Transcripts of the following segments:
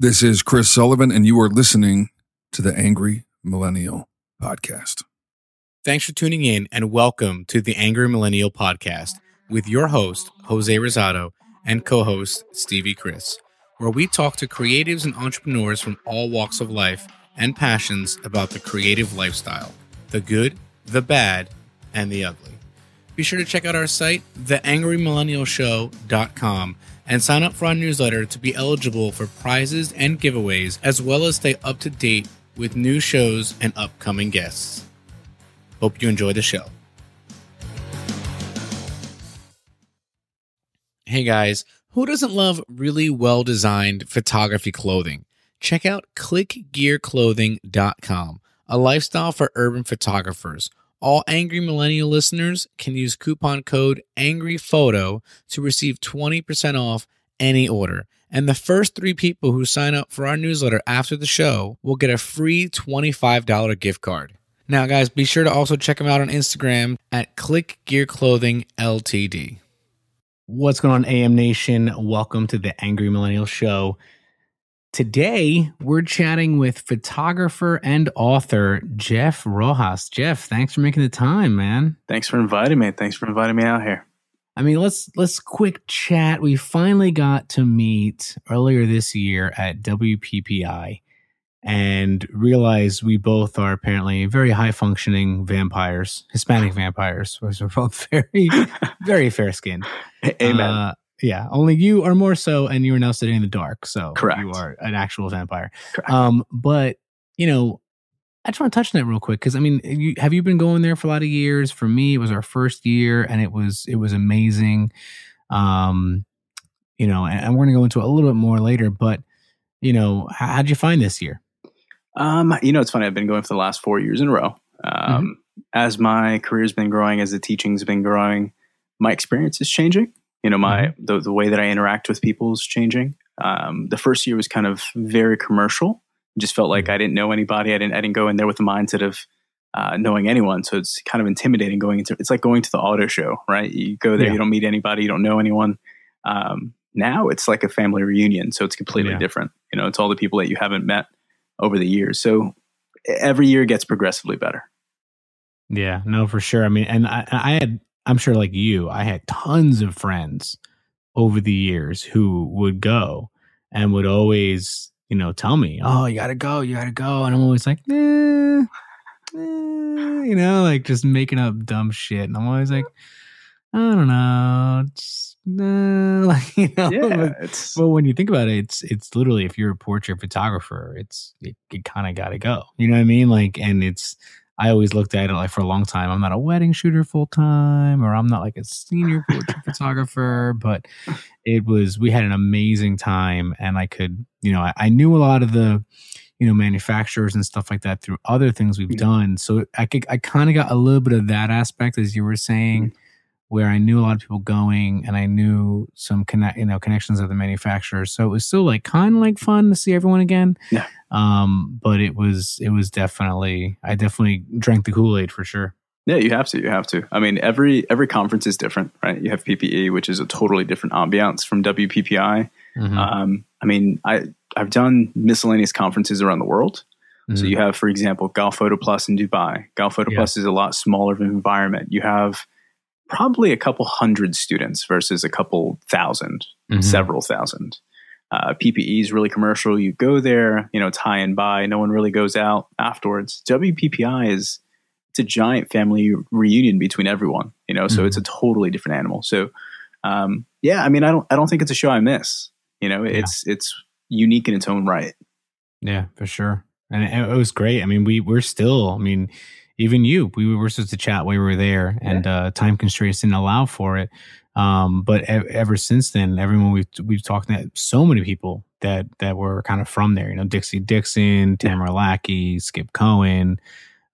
This is Chris Sullivan, and you are listening to the Angry Millennial Podcast. Thanks for tuning in and welcome to the Angry Millennial Podcast with your host, Jose Rosado, and co host, Stevie Chris, where we talk to creatives and entrepreneurs from all walks of life and passions about the creative lifestyle the good, the bad, and the ugly. Be sure to check out our site, theangrymillennialshow.com, and sign up for our newsletter to be eligible for prizes and giveaways, as well as stay up to date with new shows and upcoming guests. Hope you enjoy the show. Hey guys, who doesn't love really well designed photography clothing? Check out clickgearclothing.com, a lifestyle for urban photographers. All Angry Millennial listeners can use coupon code ANGRYPHOTO to receive 20% off any order. And the first three people who sign up for our newsletter after the show will get a free $25 gift card. Now, guys, be sure to also check them out on Instagram at Click Gear Clothing Ltd. What's going on, AM Nation? Welcome to the Angry Millennial Show. Today, we're chatting with photographer and author Jeff Rojas. Jeff, thanks for making the time, man. Thanks for inviting me. Thanks for inviting me out here. I mean, let's let's quick chat. We finally got to meet earlier this year at WPPI and realized we both are apparently very high functioning vampires, Hispanic vampires. We're both very, very fair skinned. Amen. Uh, yeah, only you are more so, and you are now sitting in the dark. So correct, you are an actual vampire. Correct. Um, but you know, I just want to touch on that real quick because I mean, you, have you been going there for a lot of years? For me, it was our first year, and it was it was amazing. Um, you know, and, and we're going to go into it a little bit more later. But you know, how, how'd you find this year? Um, you know, it's funny. I've been going for the last four years in a row. Um, mm-hmm. As my career's been growing, as the teaching's been growing, my experience is changing you know my mm-hmm. the, the way that i interact with people is changing. Um, the first year was kind of very commercial. It just felt like mm-hmm. i didn't know anybody. I didn't i didn't go in there with the mindset of uh, knowing anyone. So it's kind of intimidating going into it's like going to the auto show right? You go there yeah. you don't meet anybody you don't know anyone. Um, now it's like a family reunion so it's completely yeah. different. You know it's all the people that you haven't met over the years. So every year gets progressively better. Yeah no for sure. I mean and i, I had I'm sure like you, I had tons of friends over the years who would go and would always, you know, tell me, "Oh, you got to go, you got to go." And I'm always like, "Nah." you know, like just making up dumb shit. And I'm always like, I don't know. Just, nah. like, you know, yeah, but, it's, but when you think about it, it's, it's literally, if you're a portrait photographer, it's, it, it kind of got to go, you know what I mean? Like, and it's, I always looked at it like for a long time. I'm not a wedding shooter full time, or I'm not like a senior portrait photographer, but it was, we had an amazing time. And I could, you know, I, I knew a lot of the, you know, manufacturers and stuff like that through other things we've done. So I could, I kind of got a little bit of that aspect, as you were saying. Mm-hmm where I knew a lot of people going and I knew some connect, you know, connections of the manufacturers. So it was still like kind of like fun to see everyone again. Yeah. Um, but it was, it was definitely, I definitely drank the Kool Aid for sure. Yeah, you have to. You have to. I mean, every every conference is different, right? You have PPE, which is a totally different ambiance from WPPI. Mm-hmm. Um, I mean, I I've done miscellaneous conferences around the world. Mm-hmm. So you have, for example, Gulf Photo Plus in Dubai. Gulf Photo yeah. Plus is a lot smaller of an environment. You have probably a couple hundred students versus a couple 1000 mm-hmm. several thousand. Uh, PPE is really commercial. You go there, you know, it's high and by. No one really goes out afterwards. WPPI is it's a giant family reunion between everyone, you know. So mm-hmm. it's a totally different animal. So, um, yeah, I mean, I don't, I don't think it's a show I miss. You know, it's yeah. it's unique in its own right. Yeah, for sure, and it, it was great. I mean, we we're still. I mean, even you, we were supposed to chat while we were there, and uh, time constraints didn't allow for it. Um, but ever since then, everyone we've we've talked to so many people that that were kind of from there. You know, Dixie Dixon, Tamara Lackey, Skip Cohen.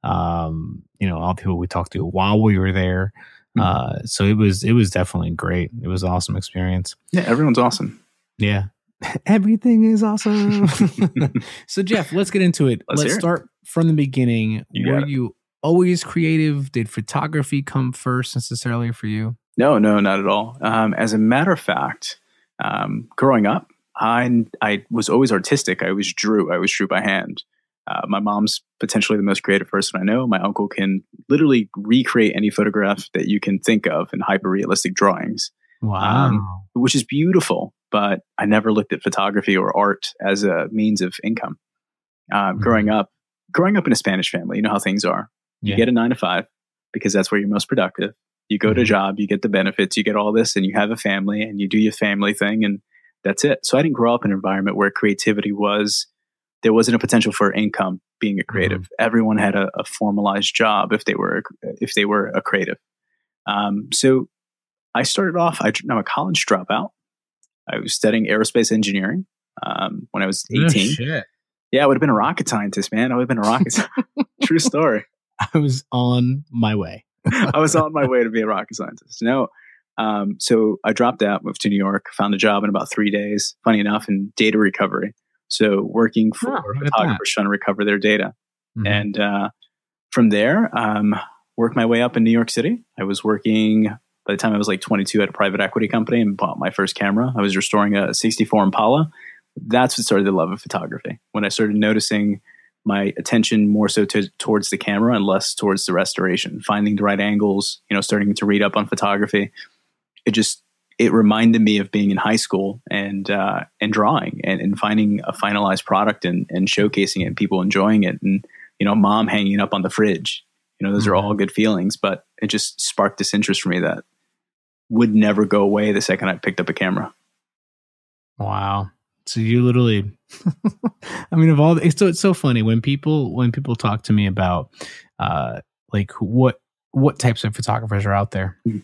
Um, you know, all the people we talked to while we were there. Mm-hmm. Uh, so it was it was definitely great. It was awesome experience. Yeah, everyone's awesome. Yeah, everything is awesome. so Jeff, let's get into it. Let's, let's start it. from the beginning. You were you always creative? Did photography come first necessarily for you? No, no, not at all. Um, as a matter of fact, um, growing up, I I was always artistic. I always drew. I always drew by hand. Uh, my mom's potentially the most creative person I know. My uncle can literally recreate any photograph that you can think of in hyper realistic drawings. Wow. Um, which is beautiful, but I never looked at photography or art as a means of income. Um, mm-hmm. Growing up, growing up in a Spanish family, you know how things are. You yeah. get a nine to five because that's where you're most productive. You go mm-hmm. to a job, you get the benefits, you get all this, and you have a family and you do your family thing, and that's it. So I didn't grow up in an environment where creativity was there wasn't a potential for income being a creative. Mm-hmm. Everyone had a, a, formalized job if they were if they were a creative. Um, so I started off. I, am a college dropout. I was studying aerospace engineering um, when I was 18. Oh, yeah, I would have been a rocket scientist, man. I would have been a rocket. True story. I was on my way. I was on my way to be a rocket scientist. No, um, so I dropped out, moved to New York, found a job in about three days. Funny enough, in data recovery. So working for oh, photographers trying to recover their data, mm-hmm. and uh, from there, um, worked my way up in New York City. I was working by the time I was like 22 at a private equity company and bought my first camera. I was restoring a 64 Impala. That's what started the love of photography. When I started noticing my attention more so to, towards the camera and less towards the restoration, finding the right angles, you know, starting to read up on photography it just it reminded me of being in high school and uh, and drawing and, and finding a finalized product and, and showcasing it and people enjoying it and you know mom hanging up on the fridge you know those mm-hmm. are all good feelings but it just sparked this interest for me that would never go away the second I picked up a camera. Wow. So you literally, I mean, of all, it's so, it's so funny when people, when people talk to me about, uh, like what, what types of photographers are out there. Mm-hmm.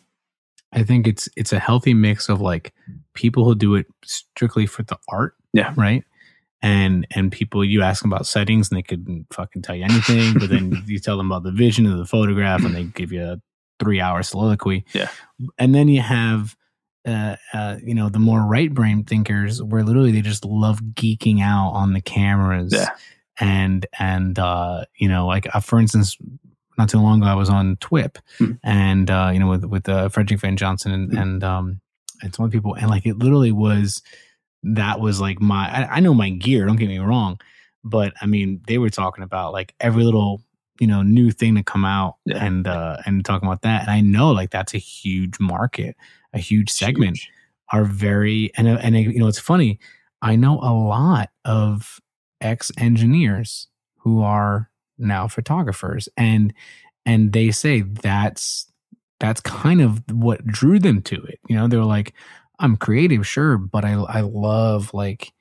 I think it's it's a healthy mix of like people who do it strictly for the art, yeah, right, and and people you ask them about settings and they couldn't fucking tell you anything, but then you tell them about the vision of the photograph and they give you a three hour soliloquy, yeah, and then you have. Uh, uh, you know, the more right brain thinkers where literally they just love geeking out on the cameras. Yeah. And, and, uh, you know, like, uh, for instance, not too long ago, I was on TWIP, mm. and uh, you know, with with uh, Frederick Van Johnson and mm. and um and some other people, and like it literally was that was like my I, I know my gear. Don't get me wrong, but I mean, they were talking about like every little you know new thing to come out yeah. and uh and talking about that and i know like that's a huge market a huge segment huge. are very and uh, and uh, you know it's funny i know a lot of ex engineers who are now photographers and and they say that's that's kind of what drew them to it. You know they were like i'm creative sure but i i love like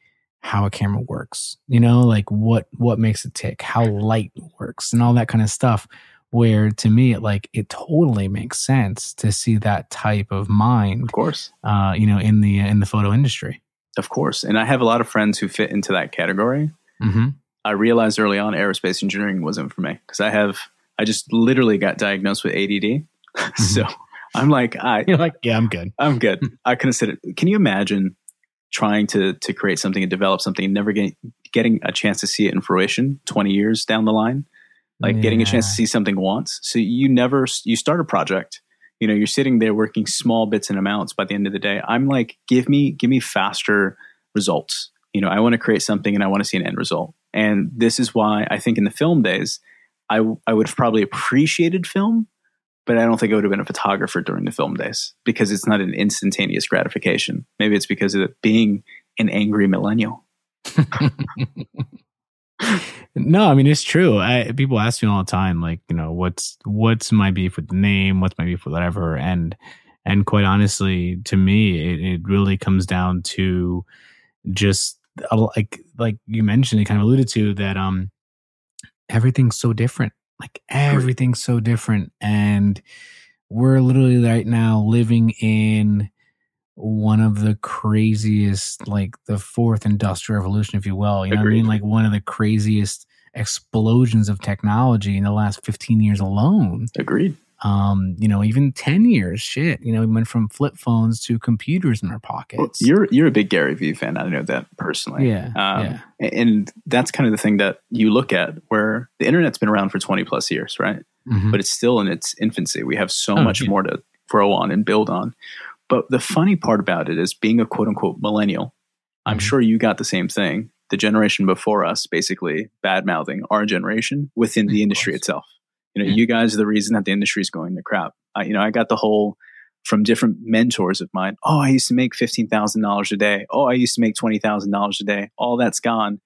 how a camera works. You know like what what makes it tick how light works and all that kind of stuff where to me it like it totally makes sense to see that type of mind of course uh you know in the in the photo industry of course and i have a lot of friends who fit into that category mm-hmm. I realized early on aerospace engineering wasn't for me because I have I just literally got diagnosed with ADD. Mm-hmm. so I'm like, I you're like, yeah, I'm good. I'm good. I can consider. Can you imagine trying to to create something and develop something and never getting getting a chance to see it in fruition 20 years down the line? Like yeah. getting a chance to see something once. So you never you start a project. You know, you're sitting there working small bits and amounts. By the end of the day, I'm like, give me give me faster results. You know, I want to create something and I want to see an end result. And this is why I think in the film days, I, I would have probably appreciated film, but I don't think I would have been a photographer during the film days because it's not an instantaneous gratification. Maybe it's because of it being an angry millennial. no, I mean it's true. I, people ask me all the time, like you know, what's what's my beef with the name? What's my beef with whatever? And and quite honestly, to me, it, it really comes down to just like like you mentioned, you kind of alluded to that um everything's so different. Like everything's so different, and we're literally right now living in one of the craziest, like the fourth industrial revolution, if you will. You know Agreed. what I mean? Like one of the craziest explosions of technology in the last 15 years alone. Agreed um, you know, even 10 years, shit, you know, we went from flip phones to computers in our pockets. Well, you're, you're a big Gary Vee fan. I know that personally. Yeah, um, yeah. And that's kind of the thing that you look at where the internet's been around for 20 plus years, right? Mm-hmm. But it's still in its infancy. We have so oh, much yeah. more to grow on and build on. But the funny part about it is being a quote unquote millennial, I'm Mhm. sure you got the same thing. The generation before us basically bad mouthing our generation within the industry itself. You know, you guys are the reason that the industry is going to crap. I, you know, I got the whole from different mentors of mine. Oh, I used to make fifteen thousand dollars a day. Oh, I used to make twenty thousand dollars a day. All that's gone,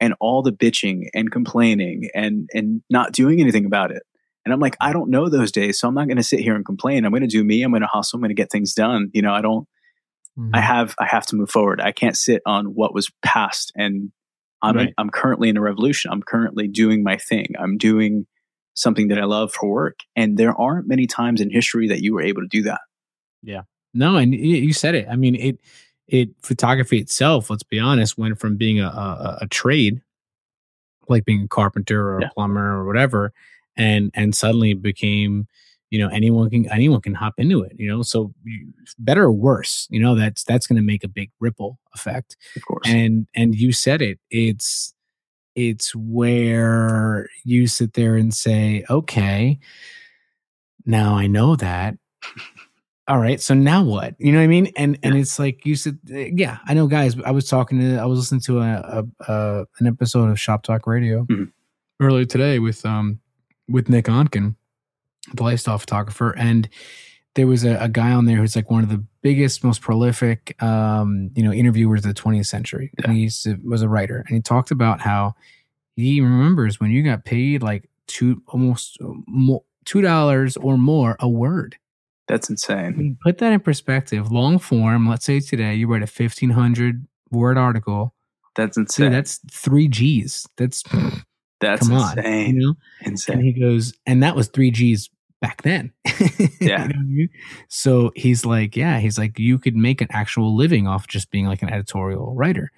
and all the bitching and complaining and and not doing anything about it. And I'm like, I don't know those days, so I'm not going to sit here and complain. I'm going to do me. I'm going to hustle. I'm going to get things done. You know, I don't. Mhm. I have I have to move forward. I can't sit on what was past and I'm Right. I'm currently in a revolution. I'm currently doing my thing. I'm doing something that I love for work. And there aren't many times in history that you were able to do that. Yeah. No, and you said it. I mean, it it photography itself. Let's be honest, went from being a a, a trade, like being a carpenter or Yeah. a plumber or whatever, and and suddenly became, you know, anyone can anyone can hop into it. You know, so better or worse, you know, that's that's going to make a big ripple effect. Of course. And and you said it. It's it's where you sit there and say, okay, now I know that. All right, so now what? You know what I mean? And and it's like you said, uh, yeah, I know, guys. I was talking to, I was listening to a, a, a an episode of Shop Talk Radio Mhm. earlier today with um with Nick Onken, the lifestyle photographer, and there was a, a guy on there who's like one of the biggest, most prolific, um, you know, interviewers of the 20th century. And he to, was a writer, and he talked about how he remembers when you got paid like two, almost two dollars or more a word. That's insane. put that in perspective. Long form. Let's say today you write a 1500 word article. That's insane. Dude, that's three G's. That's that's come on, insane. you know. And Insane. he goes, and that was three G's back then. You Yeah. know I mean? So he's like, yeah, he's like, you could make an actual living off just being like an editorial writer.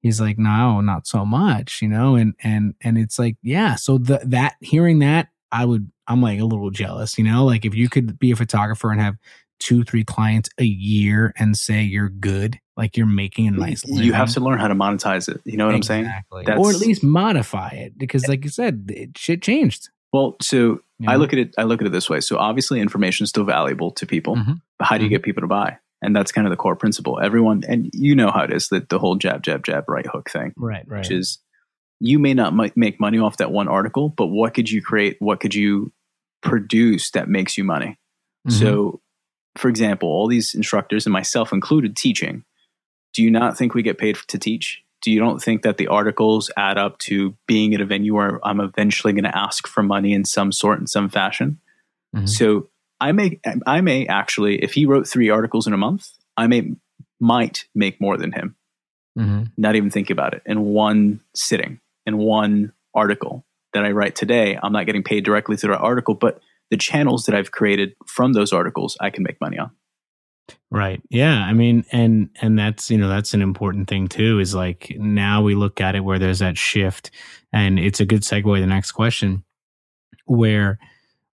He's like, no, not so much, you know, and and and it's like, yeah. So the that hearing that, I would, I'm like a little jealous, you know, like if you could be a photographer and have two, three clients a year and say you're good, like you're making a nice living. you have to learn how to monetize it. You know what I'm saying? Exactly. That's- or at least modify it because, like you said, it, shit changed. Well, so I look at it. I look at it this way. So obviously, information is still valuable to people, Mhm. but how do you Mhm. get people to buy? And that's kind of the core principle. Everyone, and you know how it is that the whole jab, jab, jab, right hook thing, right, right. which is you may not make money off that one article, but what could you create? What could you produce that makes you money? Mhm. So, for example, all these instructors and myself included teaching. Do you not think we get paid to teach? Do you don't think that the articles add up to being at a venue where I'm eventually going to ask for money in some sort in some fashion? Mhm. So I may I may actually, if he wrote three articles in a month, I may might make more than him. Mhm. Not even think about it in one sitting, in one article that I write today. I'm not getting paid directly through that article, but the channels that I've created from those articles, I can make money on. Right. Yeah. I mean, and and that's you know that's an important thing too. Is like now we look at it where there's that shift, and it's a good segue to the next question, where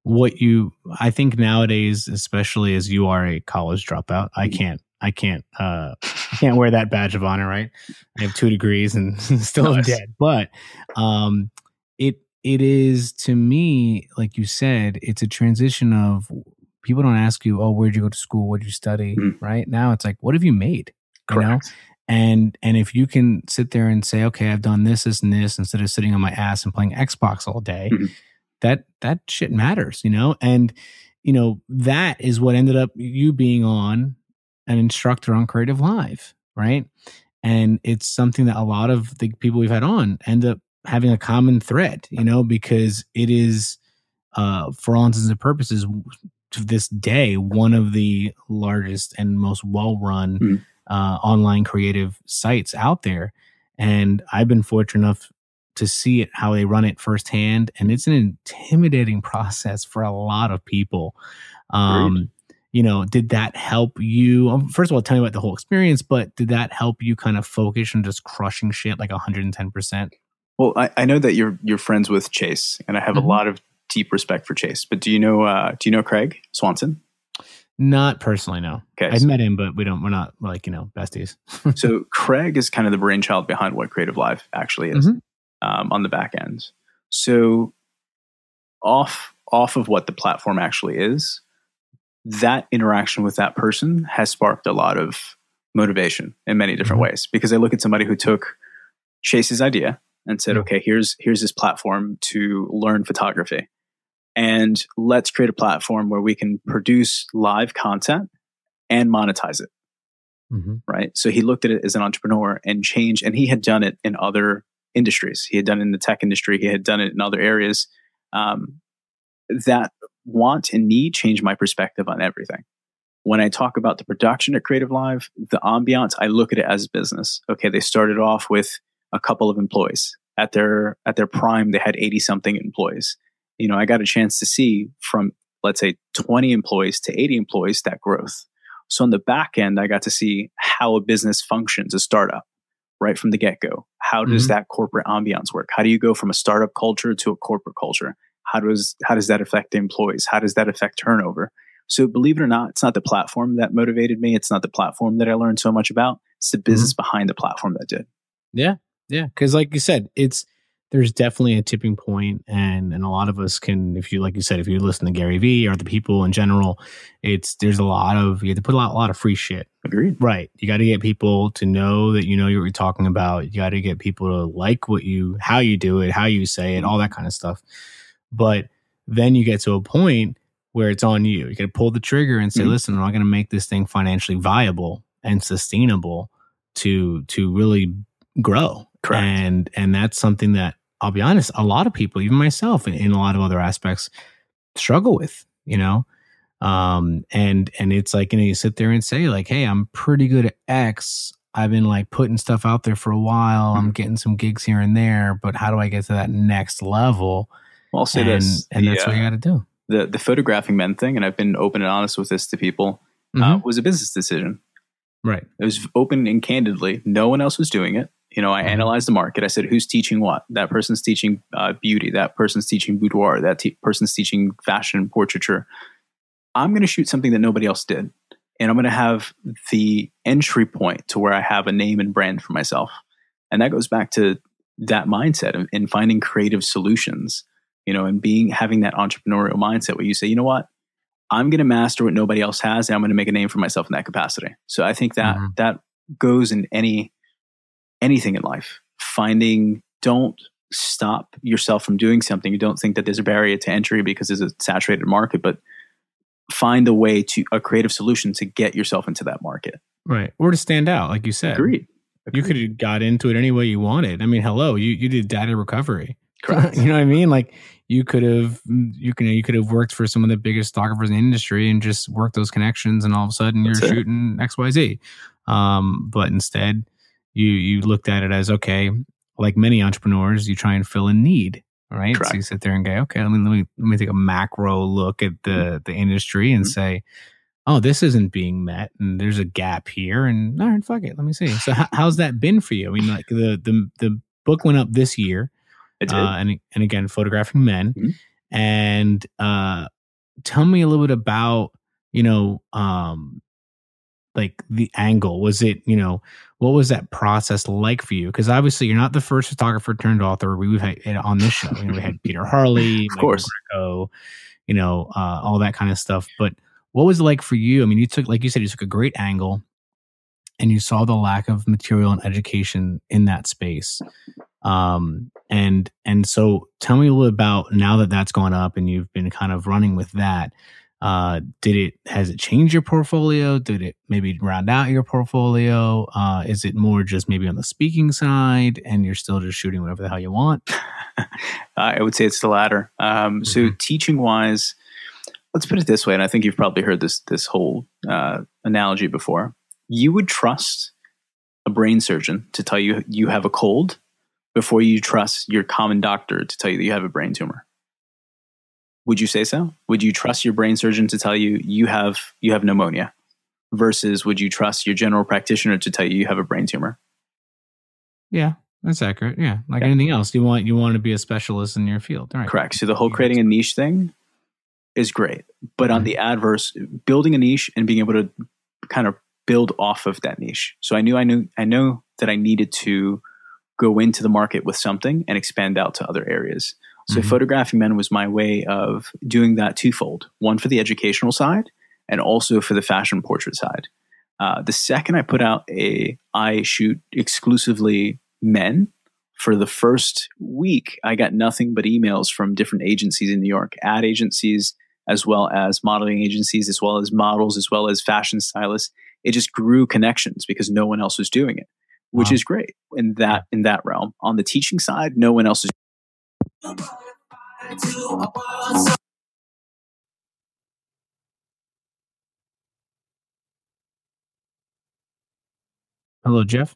what you I think nowadays, especially as you are a college dropout, I Mhm. can't I can't uh I can't wear that badge of honor. Right. I have two degrees and still am Nice. dead, but um, it it is to me like you said, it's a transition of people don't ask you, oh, where'd you go to school? What'd you study? Mhm. Right now, it's like, what have you made? You know, Correct. and and if you can sit there and say, okay, I've done this, this, and this, instead of sitting on my ass and playing Xbox all day, Mhm. that that shit matters, you know. And you know that is what ended up you being on an instructor on CreativeLive, right? And it's something that a lot of the people we've had on end up having a common thread, you know, because it is, uh, for all intents and purposes, to this day, one of the largest and most well run Mhm. uh, online creative sites out there. And I've been fortunate enough to see it, how they run it firsthand. And it's an intimidating process for a lot of people. Um, you know, did that help you? um, First of all, tell me about the whole experience, but did that help you kind of focus on just crushing shit like 110%? Well, I, I know that you're you're friends with Chase, and I have Mhm. a lot of deep respect for Chase. But do you know uh, do you know Craig Swanson? Not personally, no. Okay, I've so- met him, but we don't, we're not like, you know, besties. so Craig is kind of the brainchild behind what CreativeLive actually is Mhm. um, on the back end. So off off of what the platform actually is, that interaction with that person has sparked a lot of motivation in many different Mhm. ways because I look at somebody who took Chase's idea and said, Yeah. okay, here's here's this platform to learn photography. And let's create a platform where we can produce live content and monetize it Mhm. right? So he looked at it as an entrepreneur and changed, and he had done it in other industries. He had done it in the tech industry. He had done it in other areas. Um, that want and need changed my perspective on everything. When I talk about the production at CreativeLive, the ambiance, I look at it as business. Okay, they started off with a couple of employees. At their at their prime, they had 80 something employees. You know, I got a chance to see from let's say 20 employees to 80 employees that growth. So on the back end, I got to see how a business functions, a startup, right from the get go. How does Mhm. that corporate ambiance work? How do you go from a startup culture to a corporate culture? How does how does that affect the employees? How does that affect turnover? So believe it or not, it's not the platform that motivated me. It's not the platform that I learned so much about. It's the business behind the platform that did. Yeah, yeah. Because like you said, it's there's definitely a tipping point, and and a lot of us can, if you like you said, if you listen to Gary Vee or the people in general, it's there's a lot of you have to put a lot, a lot of free shit. Agreed. Right. You got to get people to know that you know what you're talking about. You got to get people to like what you, how you do it, how you say it, all that kind of stuff. But then you get to a point where it's on you. You got to pull the trigger and say, Mhm. "Listen, I'm not going to make this thing financially viable and sustainable to to really grow." Correct. And and that's something that I'll be honest, a lot of people, even myself, in, in a lot of other aspects, struggle with. You know, um and and it's like you know you sit there and say like hey i'm pretty good at x i've been like putting stuff out there for a while i'm Mhm. getting some gigs here and there but how do i get to that next level Well, I'll say and, this: and that's what uh, you got to do the the photographing men thing, and I've been open and honest with this to people, uh, Mhm. was a business decision. right It was open and candidly. No one else was doing it. You know, I Mhm. analyzed the market. I said, who's teaching what? That person's teaching uh, beauty. That person's teaching boudoir. That te- person's teaching fashion portraiture. I'm going to shoot something that nobody else did. And I'm going to have the entry point to where I have a name and brand for myself. And that goes back to that mindset and finding creative solutions, you know, and being having that entrepreneurial mindset where you say, you know what? I'm going to master what nobody else has, and I'm going to make a name for myself in that capacity. So I think that Mhm. that goes in any anything in life. Finding don't stop yourself from doing something. You don't think that there's a barrier to entry because there's a saturated market, but find a way to a creative solution to get yourself into that market. right or to stand out like you said Agreed. you could have got into it any way you wanted i mean hello you you did data recovery Correct. you know what I mean? Like you could have you can you could have worked for some of the biggest photographers in the industry and just worked those connections, and all of a sudden you're That's shooting X Y Z. Um, but instead, you you looked at it as okay, like many entrepreneurs, you try and fill a need. Right, so you sit there and go, okay, let me let me let me take a macro look at the the industry and Mhm. say, oh, this isn't being met, and there's a gap here, and all right, fuck it, let me see. So how, how's that been for you? I mean, like the the the book went up this year It did. uh, and and again photographing men Mhm. and uh tell me a little bit about you know um like the angle? Was it you know what was that process like for you? Because obviously you're not the first photographer turned author. We've had it on this show you know we had peter Hurley Of course. Greco, you know uh, all that kind of stuff. But what was it like for you? I mean you took like you said you took a great angle and you saw the lack of material and education in that space. Um and and so tell me a little about now that that's gone up and you've been kind of running with that uh did it has it changed your portfolio did it maybe round out your portfolio uh is it more just maybe on the speaking side and you're still just shooting whatever the hell you want I would say it's the latter. Um, So Mhm. teaching wise, let's put it this way, and I think you've probably heard this this whole uh, analogy before. You would trust a brain surgeon to tell you you have a cold before you trust your common doctor to tell you that you have a brain tumor. Would you say so? Would you trust your brain surgeon to tell you you have you have pneumonia versus would you trust your general practitioner to tell you you have a brain tumor? yeah that's accurate yeah like Yeah. anything else you want you want to be a specialist in your field right? Correct. So the whole creating a niche thing is great, but on Mhm. the adverse, building a niche and being able to kind of build off of that niche. So I knew I knew I know that I needed to go into the market with something and expand out to other areas. So Mhm. photographing men was my way of doing that twofold: one for the educational side, and also for the fashion portrait side. Uh, the second I put out a I shoot exclusively men for the first week, I got nothing but emails from different agencies in New York, ad agencies, as well as modeling agencies, as well as models, as well as fashion stylists. It just grew connections because no one else was doing it, which Wow. is great in that in that realm. On the teaching side, no one else is. Hello, Jeff.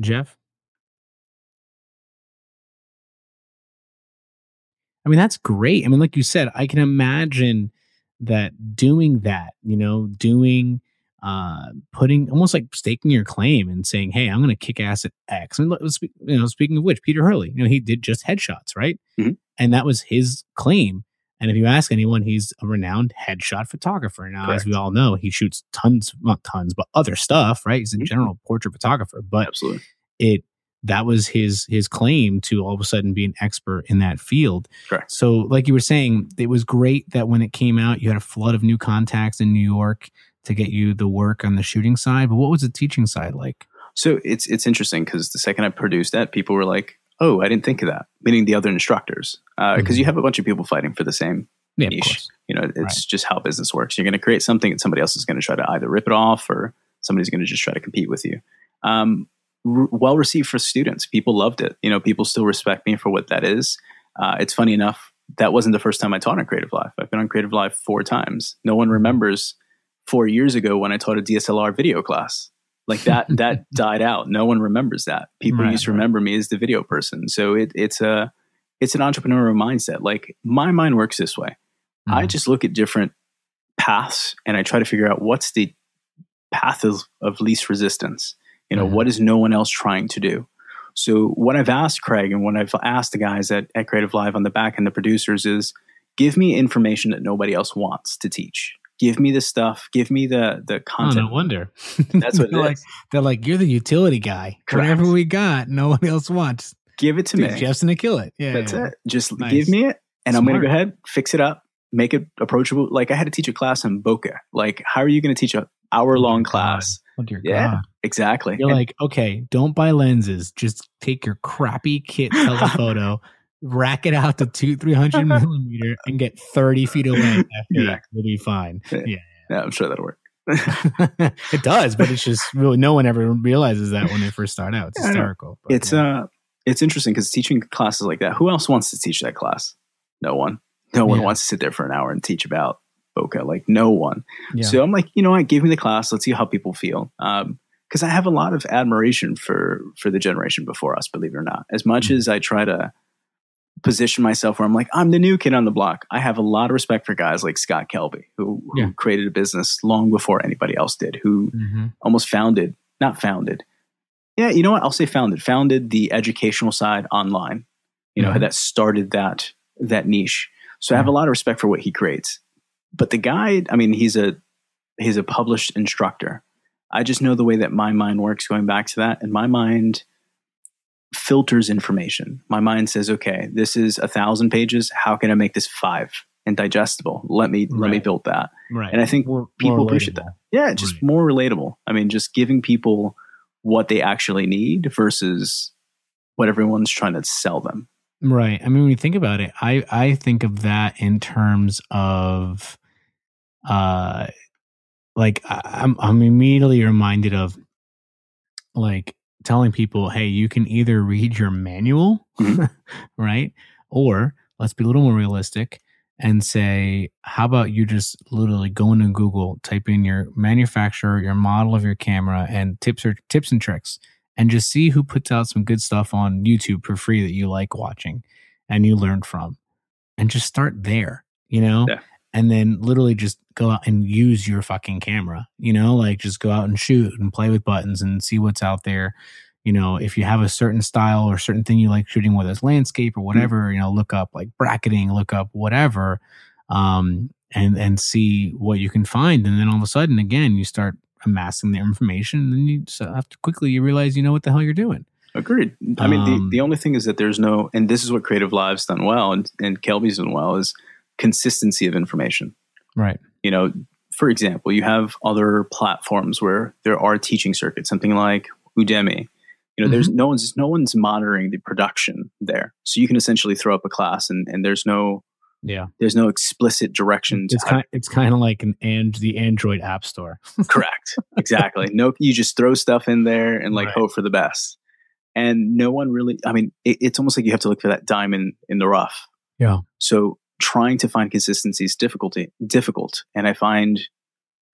Jeff. I mean, that's great. I mean, like you said, I can imagine that doing that, you know, doing, uh, putting almost like staking your claim and saying, Hey, I'm going to kick ass at X. I mean, let's spe- you know, speaking of which, Peter Hurley, you know, he did just headshots, right? Mhm. And that was his claim. And if you ask anyone, he's a renowned headshot photographer. Now, as we all know, he shoots tons, not tons, but other stuff, right? He's a Mhm. general portrait photographer, but Absolutely. it that was his his claim to all of a sudden be an expert in that field. Correct. So, like you were saying, it was great that when it came out, you had a flood of new contacts in New York to get you the work on the shooting side. But what was the teaching side like? So it's it's interesting because the second I produced that, people were like, "Oh, I didn't think of that." Meaning the other instructors, because Mhm. you have a bunch of people fighting for the same Yeah, Niche. You know, it's Right. just how business works. You're going to create something, and somebody else is going to try to either rip it off, or somebody's going to just try to compete with you. Um, r- well received for students. People loved it. You know, people still respect me for what that is. Uh, it's funny enough that wasn't the first time I taught on CreativeLive. I've been on CreativeLive four times. No one remembers four years ago when I taught a DSLR video class. Like that, that died out. No one remembers that. People Right, used to right. remember me as the video person. So it, it's a, it's an entrepreneurial mindset. Like my mind works this way. I Mhm. just look at different paths and I try to figure out what's the path of, of least resistance. You know, Mhm. what is no one else trying to do? So what I've asked Craig and what I've asked the guys at, at CreativeLive on the back end, the producers is give me information that nobody else wants to teach. Give me the stuff. Give me the the Oh, content. no wonder. That's what it they're like. is. They're like, you're the utility guy. Correct. Whatever we got, no one else wants. Give it to Dude, me. Jeff's gonna kill it. Yeah, That's yeah. it. Just Nice. give me it, and I'm going to go ahead, fix it up, make it approachable. Like I had to teach a class on bokeh. Like, how are you to teach a hour long Oh, class? Oh dear Yeah. God. Exactly. You're And- like, okay, don't buy lenses. Just take your crappy kit telephoto, rack it out to two, three hundred millimeter, and get thirty feet away. F8. Exactly. You'll be fine. Yeah. Yeah, yeah, I'm sure that'll work. it does, but it's just really no one ever realizes that when they first start out. It's Yeah, hysterical. but it's yeah. uh, it's interesting because teaching classes like that. Who else wants to teach that class? No one. No one Yeah. wants to sit there for an hour and teach about bokeh. Like no one. yeah. So I'm like, you know what? Give me the class. Let's see how people feel. Um, because I have a lot of admiration for for the generation before us. Believe it or not, as much Mhm. as I try to position myself where I'm like, I'm the new kid on the block. I have a lot of respect for guys like Scott Kelby, who, who Yeah. created a business long before anybody else did, who Mhm. almost founded, not founded. Yeah, you know what? I'll say founded. Founded the educational side online. You know, Mhm. that started that that niche. So I have a lot of respect for what he creates. But the guy, I mean, he's a he's a published instructor. I just know the way that my mind works going back to that. And my mind filters information. My mind says, okay, this is a thousand pages. How can I make this five and digestible? Let me let me build that. right. And I think More- people more appreciate that. Yeah, just Right. more relatable. I mean, just giving people what they actually need versus what everyone's trying to sell them. Right. I mean, when you think about it, I I think of that in terms of, uh, like I, I'm I'm immediately reminded of, like telling people, hey, you can either read your manual, Mhm. right, or let's be a little more realistic and say, how about you just literally go into Google, type in your manufacturer, your model of your camera, and tips or tips and tricks, and just see who puts out some good stuff on YouTube for free that you like watching and you learn from, and just start there, you know. Yeah. And then literally just go out and use your fucking camera, you know, like just go out and shoot and play with buttons and see what's out there. You know, if you have a certain style or certain thing you like shooting, whether it's landscape or whatever, you know, look up like bracketing, look up whatever, um, and and see what you can find. And then all of a sudden, again, you start amassing the information. And then you so after quickly you realize you know what the hell you're doing. Agreed. I mean, Um, the, the only thing is that there's no, and this is what CreativeLive's done well, and, and Kelby's done well, is consistency of information. Right. You know, for example, you have other platforms where there are teaching circuits, something like Udemy. You know, mm-hmm. there's no one's no one's monitoring the production there, so you can essentially throw up a class, and and there's no yeah, there's no explicit direction. It's kind it's kind of like an and the Android App Store. Correct, exactly. No, you just throw stuff in there and like right. hope for the best, and no one really. I mean, it, it's almost like you have to look for that diamond in the rough. Yeah. So trying to find consistency is difficulty difficult, and I find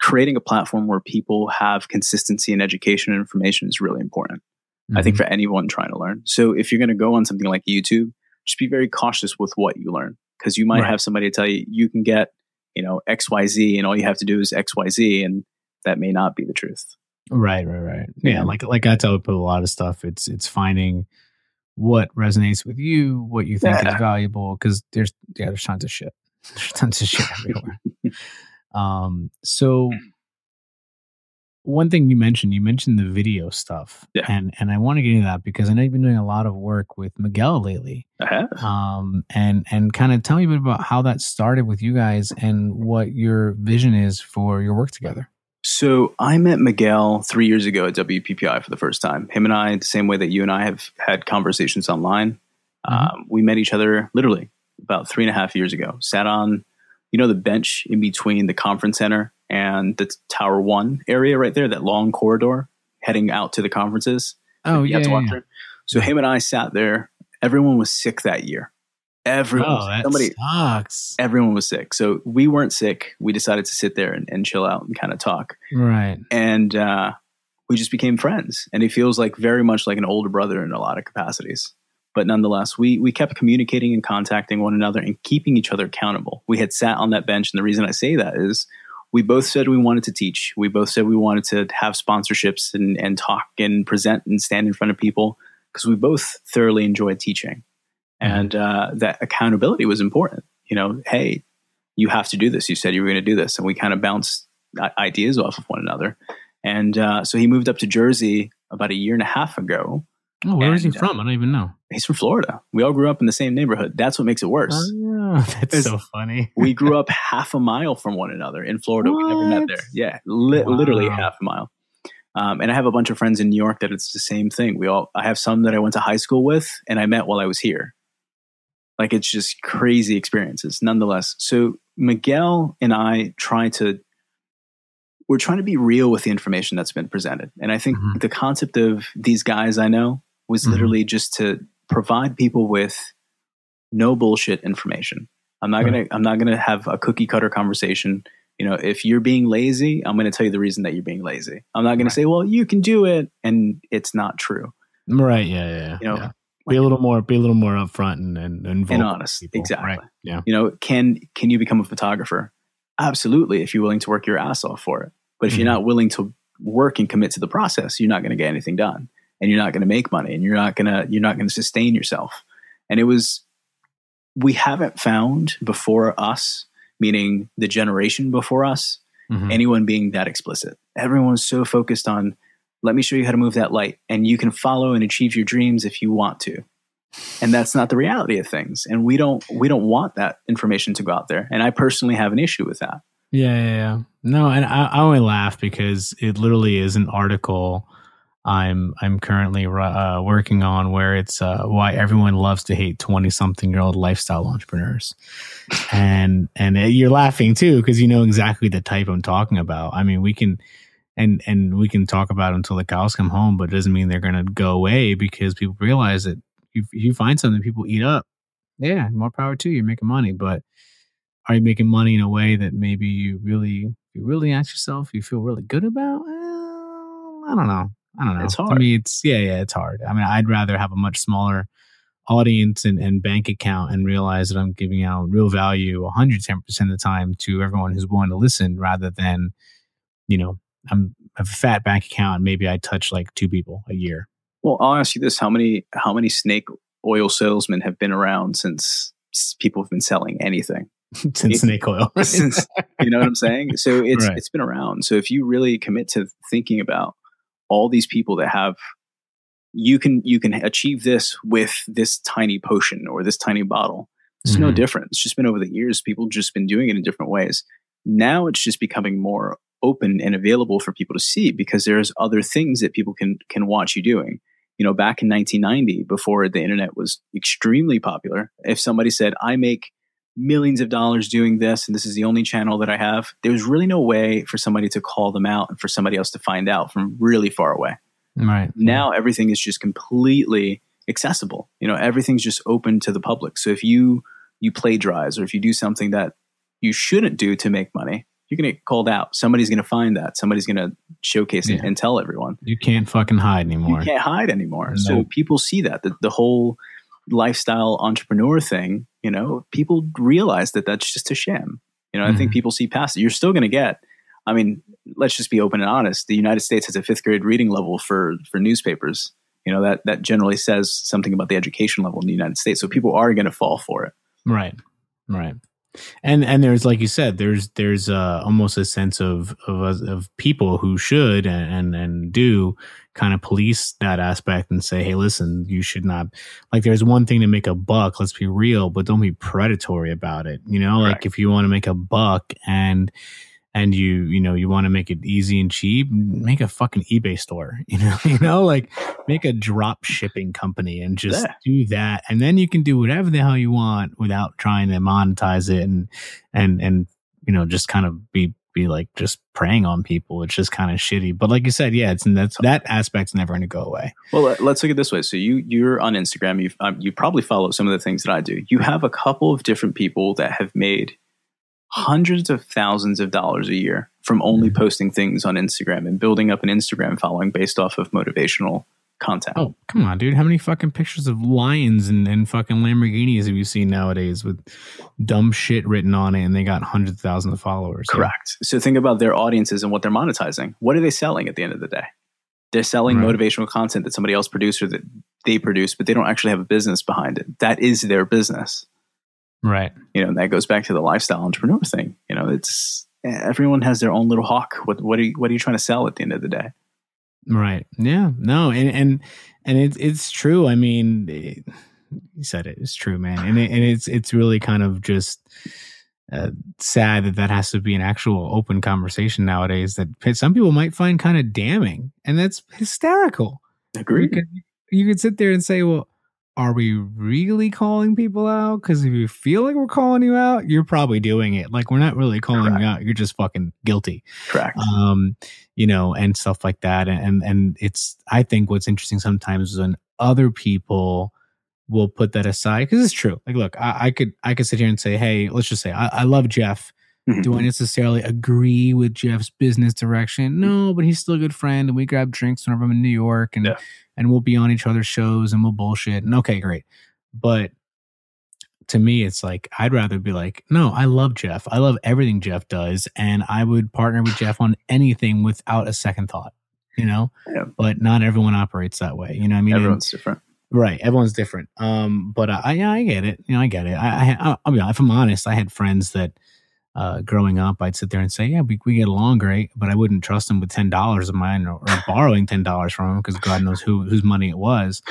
creating a platform where people have consistency in education and information is really important. Mm-hmm. I think mm-hmm. for anyone trying to learn. So if you're going to go on something like YouTube, just be very cautious with what you learn because you might right. have somebody tell you you can get, you know, XYZ and all you have to do is XYZ and that may not be the truth. Right, right, right. Yeah, yeah. like like I tell people a lot of stuff. It's it's finding what resonates with you, what you think yeah. is valuable because there's yeah, there's tons of shit. There's tons of shit everywhere. Um, so one thing you mentioned, you mentioned the video stuff, yeah. and and I want to get into that because I know you've been doing a lot of work with Miguel lately. I have. Um, and and kind of tell me a bit about how that started with you guys and what your vision is for your work together. So I met Miguel three years ago at WPPI for the first time. Him and I, the same way that you and I have had conversations online, mm-hmm. um, we met each other literally about three and a half years ago. Sat on you know the bench in between the conference center and the Tower One area right there, that long corridor heading out to the conferences. Oh yeah, yeah, yeah. So him and I sat there. Everyone was sick that year. Everyone, oh, that somebody, sucks. Everyone was sick. So we weren't sick. We decided to sit there and, and chill out and kind of talk. Right. And uh, we just became friends. And he feels like very much like an older brother in a lot of capacities but nonetheless, we we kept communicating and contacting one another and keeping each other accountable. We had sat on that bench, and the reason I say that is we both said we wanted to teach. We both said we wanted to have sponsorships and and talk and present and stand in front of people because we both thoroughly enjoyed teaching. And uh, that accountability was important. You know, hey, you have to do this. You said you were going to do this, and we kind of bounced ideas off of one another. And uh, so he moved up to Jersey about a year and a half ago Oh, where and, is he uh, from? I don't even know. He's from Florida. We all grew up in the same neighborhood. That's what makes it worse. Oh. That's so funny. we grew up half a mile from one another in Florida. What? We never met there. Yeah, li- wow. literally half a mile. Um, and I have a bunch of friends in New York that it's the same thing. We all, I have some that I went to high school with and I met while I was here. Like it's just crazy experiences nonetheless. So Miguel and I try to, we're trying to be real with the information that's been presented. And I think mm-hmm. the concept of these guys I know was mm-hmm. literally just to provide people with no bullshit information. I'm not right. gonna I'm not gonna have a cookie cutter conversation. You know, if you're being lazy, I'm gonna tell you the reason that you're being lazy. I'm not gonna right. say, well, you can do it, and it's not true. Right? Yeah, yeah. yeah. You know, yeah. Be a little more be a little more upfront and and, and, and honest. People. Exactly. Right. Yeah. You know, can can you become a photographer? Absolutely, if you're willing to work your ass off for it. But if mm-hmm. you're not willing to work and commit to the process, you're not going to get anything done and you're not going to make money and you're not going to you're not going to sustain yourself and it was we haven't found before us meaning the generation before us mm-hmm. anyone being that explicit everyone's so focused on let me show you how to move that light and you can follow and achieve your dreams if you want to and that's not the reality of things and we don't we don't want that information to go out there and i personally have an issue with that yeah yeah, yeah. no and I, I only laugh because it literally is an article I'm I'm currently uh, working on where it's uh, why everyone loves to hate twenty something year old lifestyle entrepreneurs, and and you're laughing too because you know exactly the type I'm talking about. I mean, we can and and we can talk about it until the cows come home, but it doesn't mean they're going to go away because people realize that if you find something people eat up, yeah, more power to you. You're making money, but are you making money in a way that maybe you really you really ask yourself you feel really good about? Well, I don't know. I don't know. It's hard. I mean, it's yeah, yeah, it's hard. I mean, I'd rather have a much smaller audience and, and bank account and realize that I'm giving out real value 110% of the time to everyone who's willing to listen rather than, you know, I'm I have a fat bank account and maybe I touch like two people a year. Well, I'll ask you this: how many how many snake oil salesmen have been around since people have been selling anything? since snake oil, since, you know what I'm saying? So it's right. it's been around. So if you really commit to thinking about all these people that have you can you can achieve this with this tiny potion or this tiny bottle. It's mm-hmm. no different. It's just been over the years. People just been doing it in different ways. Now it's just becoming more open and available for people to see because there's other things that people can can watch you doing. You know, back in 1990, before the internet was extremely popular, if somebody said, "I make millions of dollars doing this and this is the only channel that I have," there was really no way for somebody to call them out and for somebody else to find out from really far away. Right. Now everything is just completely accessible. You know, everything's just open to the public. So if you you plagiarize or if you do something that you shouldn't do to make money, you're to get called out. Somebody's going to find that. Somebody's going to showcase yeah. it and tell everyone. You can't fucking hide anymore. You can't hide anymore. No. So people see that the, the whole lifestyle entrepreneur thing. You know, people realize that that's just a sham. You know, mm-hmm. I think mm-hmm. people see past it. You're still going to get. I mean, let's just be open and honest. The United States has a fifth grade reading level for for newspapers. You know that that generally says something about the education level in the United States. So people are going to fall for it. Right. Right and and there's like you said there's there's uh, almost a sense of of of people who should and, and and, do kind of police that aspect and say hey listen you should not like there's one thing to make a buck let's be real but don't be predatory about it you know right. like if you want to make a buck and and you you know you want to make it easy and cheap make a fucking ebay store you know you know like make a drop shipping company and just yeah. do that. And then you can do whatever the hell you want without trying to monetize it and and and you know just kind of be be like just preying on people it's just kind of shitty. But like you said yeah it's that's that aspect's never going to go away. Well let's look at this way. So you you're on instagram. You um, you probably follow some of the things that i do. You have a couple of different people that have made hundreds of thousands of dollars a year from only posting things on Instagram and building up an Instagram following based off of motivational content. Oh, come on, dude. How many fucking pictures of lions and, and fucking Lamborghinis have you seen nowadays with dumb shit written on it and they got hundreds of thousands of followers? Correct. So think about their audiences and what they're monetizing. What are they selling at the end of the day? They're selling right. motivational content that somebody else produced or that they produce, but they don't actually have a business behind it. That is their business. Right. You know, and that goes back to the lifestyle entrepreneur thing. You know, it's everyone has their own little hawk. What what are you what are you trying to sell at the end of the day? Right. Yeah. No. And and and it's it's true. I mean, it, you said it. It's true, man. And it, and it's it's really kind of just. Uh, sad that that has to be an actual open conversation nowadays that some people might find kind of damning and that's hysterical. Agree. You could, you could sit there and say, well, are we really calling people out? Because if you feel like we're calling you out, you're probably doing it. Like we're not really calling Correct. you out. You're just fucking guilty. Correct. Um, you know, and stuff like that. And and it's I think what's interesting sometimes is when other people will put that aside because it's true. Like, look, I, I, could I could sit here and say, hey, let's just say I, I love Jeff. Mm-hmm. Do I necessarily agree with Jeff's business direction? No, but he's still a good friend, and we grab drinks whenever I'm in New York, and yeah and we'll be on each other's shows and we'll bullshit. And okay, great. But to me, it's like, I'd rather be like, no, I love Jeff. I love everything Jeff does. And I would partner with Jeff on anything without a second thought, you know? Yeah. But not everyone operates that way. You know I mean? Everyone's and, different. Right. Everyone's different. Um, but I, yeah, I get it. You know, I get it. I, I, I'll be honest, if I'm honest, I had friends that, uh, growing up, I'd sit there and say, "Yeah, we, we get along great," but I wouldn't trust him with ten dollars of mine or, or borrowing ten dollars from him because God knows who whose money it was,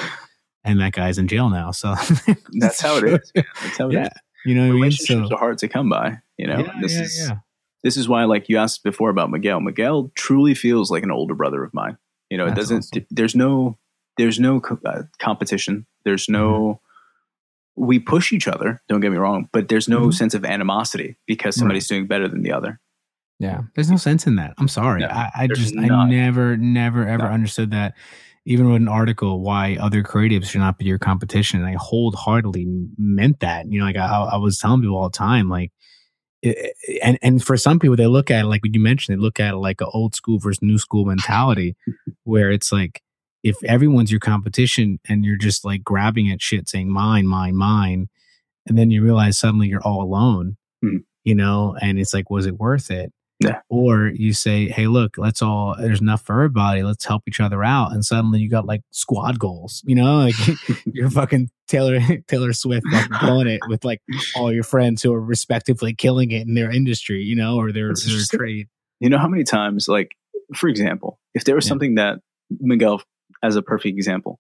and that guy's in jail now. So that's how it is. That's how it yeah. Is. You know, relationships I mean? so, are hard to come by. You know, yeah, this yeah, is yeah. this is why, like you asked before about Miguel. Miguel truly feels like an older brother of mine. You know, it doesn't. Awesome. There's no. There's no uh, competition. There's no. Mm-hmm we push each other don't get me wrong but there's no mm-hmm. sense of animosity because somebody's right. doing better than the other yeah there's no sense in that i'm sorry no, i, I just not. i never never ever no. understood that even with an article why other creatives should not be your competition and i wholeheartedly meant that you know like i, I was telling people all the time like and and for some people they look at it like you mentioned they look at it like an old school versus new school mentality where it's like if everyone's your competition and you're just like grabbing at shit saying mine, mine, mine, and then you realize suddenly you're all alone, mm. you know, and it's like, was it worth it? Yeah. Or you say, hey, look, let's all, there's enough for everybody. Let's help each other out. And suddenly you got like squad goals, you know, like you're fucking Taylor, Taylor Swift like blowing it with like all your friends who are respectively killing it in their industry, you know, or their, their trade. You know how many times, like, for example, if there was yeah. something that Miguel as a perfect example.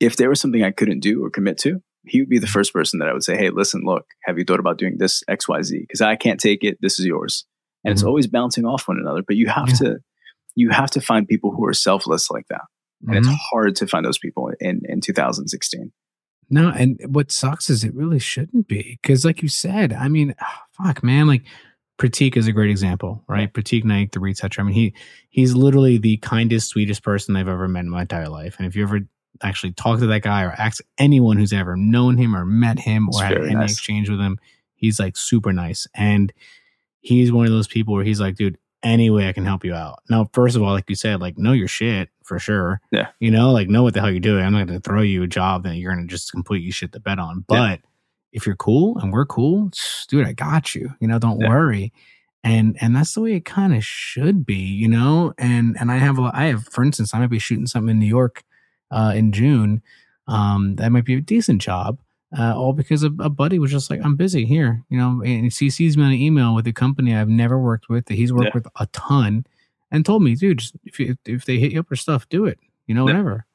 If there was something I couldn't do or commit to, he would be the first person that I would say, Hey, listen, look, have you thought about doing this XYZ? Because I can't take it. This is yours. and it's Mhm. always bouncing off one another. But you have Yeah. to you have to find people who are selfless like that, and it's Mhm. hard to find those people in in 2016. No, and what sucks is it really shouldn't be because, like you said, I mean, fuck, man, like Pratik is a great example, right? Pratik Naik, the retoucher. I mean, he he's literally the kindest, sweetest person I've ever met in my entire life. And if you ever actually talk to that guy or ask anyone who's ever known him or met him It's or had any nice. exchange with him, he's like super nice. And he's one of those people where he's like, dude, any way I can help you out. Now, first of all, like you said, like know your shit for sure. Yeah. You know, like know what the hell you're doing. I'm not going to throw you a job that you're going to just completely shit the bed on. But Yeah. If you're cool and we're cool, dude, I got you. You know, don't Yeah. worry. And and that's the way it kind of should be, you know. And and I have a, I have, for instance, I might be shooting something in New York uh, in June. Um, that might be a decent job. Uh, all because a, a buddy was just like, I'm busy here, you know, and he sees me on an email with a company I've never worked with that he's worked Yeah. with a ton and told me, dude, just if, you, if they hit you up for stuff, do it, you know, Yeah. whatever.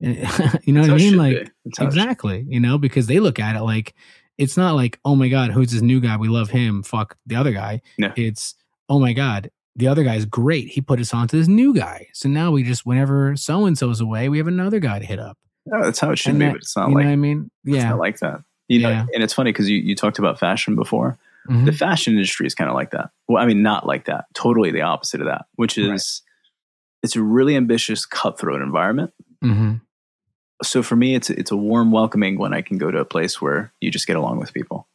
You know That's what I mean? Like, be. That's how it should- exactly, you know, because they look at it like it's not like, oh my God, who's this new guy? We love him. Fuck the other guy. Yeah. It's, oh my God, the other guy's great. He put us on to this new guy. So now we just, whenever so and so's away, we have another guy to hit up. No, that's how it should And be, that- but it's not you like know what I mean? it's Yeah. not like that. You know, Yeah. and it's funny because you, you talked about fashion before. Mhm. The fashion industry is kind of like that. Well, I mean, not like that. Totally the opposite of that, which is Right. it's a really ambitious, cutthroat environment. Mhm. So for me, it's it's a warm welcoming when I can go to a place where you just get along with people.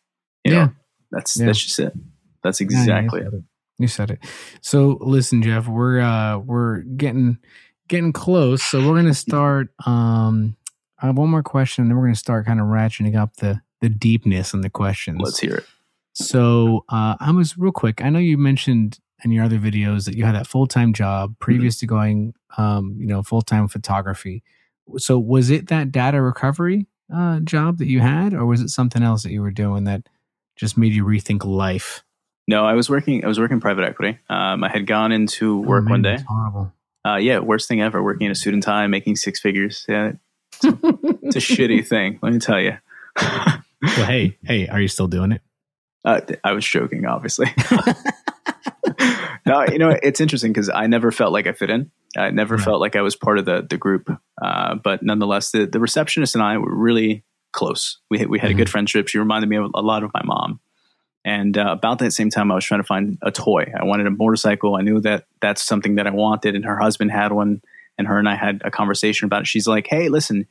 You know, Yeah. that's Yeah. that's just it. That's Yeah, you exactly said it. You said it. So listen, Jeff, we're uh we're getting getting close. So we're gonna start um I have one more question, and then we're gonna start kind of ratcheting up the the deepness in the questions. Let's hear it. So uh, I was real quick. I know you mentioned in your other videos that you had that full time job previous to going, um, you know, full time photography. So was it that data recovery uh, job that you had, or was it something else that you were doing that just made you rethink life? No, I was working. I was working private equity. Um, I had gone into Oh, work man, one day. horrible. Uh, yeah, worst thing ever. Working in a suit and tie, making six figures. Yeah, it's a shitty thing. Let me tell you. well, hey, hey, are you still doing it? Uh, I was joking, obviously. no, you know it's interesting because I never felt like I fit in. I never Right. felt like I was part of the the group. Uh, but nonetheless, the the receptionist and I were really close. We had, we had a good friendship. She reminded me of a lot of my mom. And uh, about that same time, I was trying to find a toy. I wanted a motorcycle. I knew that that's something that I wanted, and her husband had one. And her and I had a conversation about it. She's like, "Hey, listen,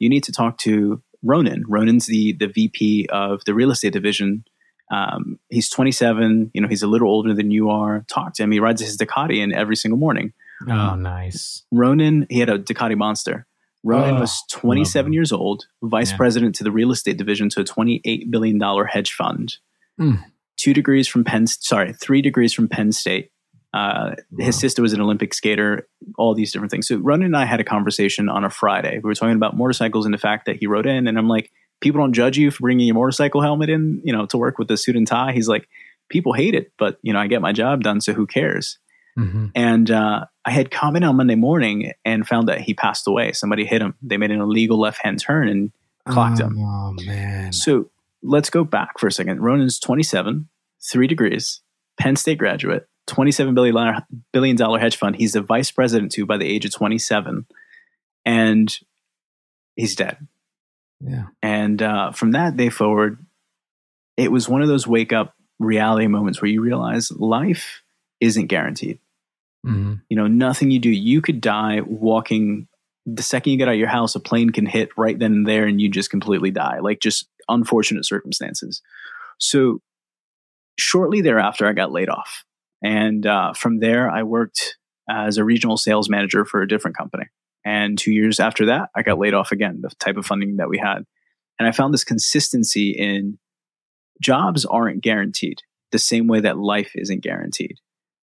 you need to talk to Ronan. Ronan's the the VP of the real estate division um, he's 27. You know, he's a little older than you are. Talk to him. He rides his Ducati in every single morning. Oh, nice. Ronan, he had a Ducati Monster. Ronan Oh, was 27 years old, vice Yeah. president to the real estate division to a 28 billion dollar hedge fund. Mm. Two degrees from Penn. Sorry, three degrees from Penn State. Uh, his sister was an Olympic skater. All these different things. So Ronan and I had a conversation on a Friday. We were talking about motorcycles and the fact that he rode in, and I'm like, people don't judge you for bringing your motorcycle helmet in, you know, to work with a suit and tie. He's like, people hate it, but you know, I get my job done, so who cares? Mhm. And uh, I had come in on Monday morning and found that he passed away. Somebody hit him. They made an illegal left hand turn and clocked him. Oh man. So let's go back for a second. Ronan's 27, three degrees, Penn State graduate, $27 billion, billion dollar hedge fund. He's the vice president too by the age of 27. And he's dead. Yeah. And uh, from that day forward, it was one of those wake up reality moments where you realize life isn't guaranteed. hmm You know, nothing you do, you could die walking. The second you get out of your house, a plane can hit right then and there, and you just completely die. Like just unfortunate circumstances. So, shortly thereafter, I got laid off. And uh, from there, I worked as a regional sales manager for a different company. And two years after that, I got laid off again, the type of funding that we had. And I found this consistency in jobs aren't guaranteed the same way that life isn't guaranteed.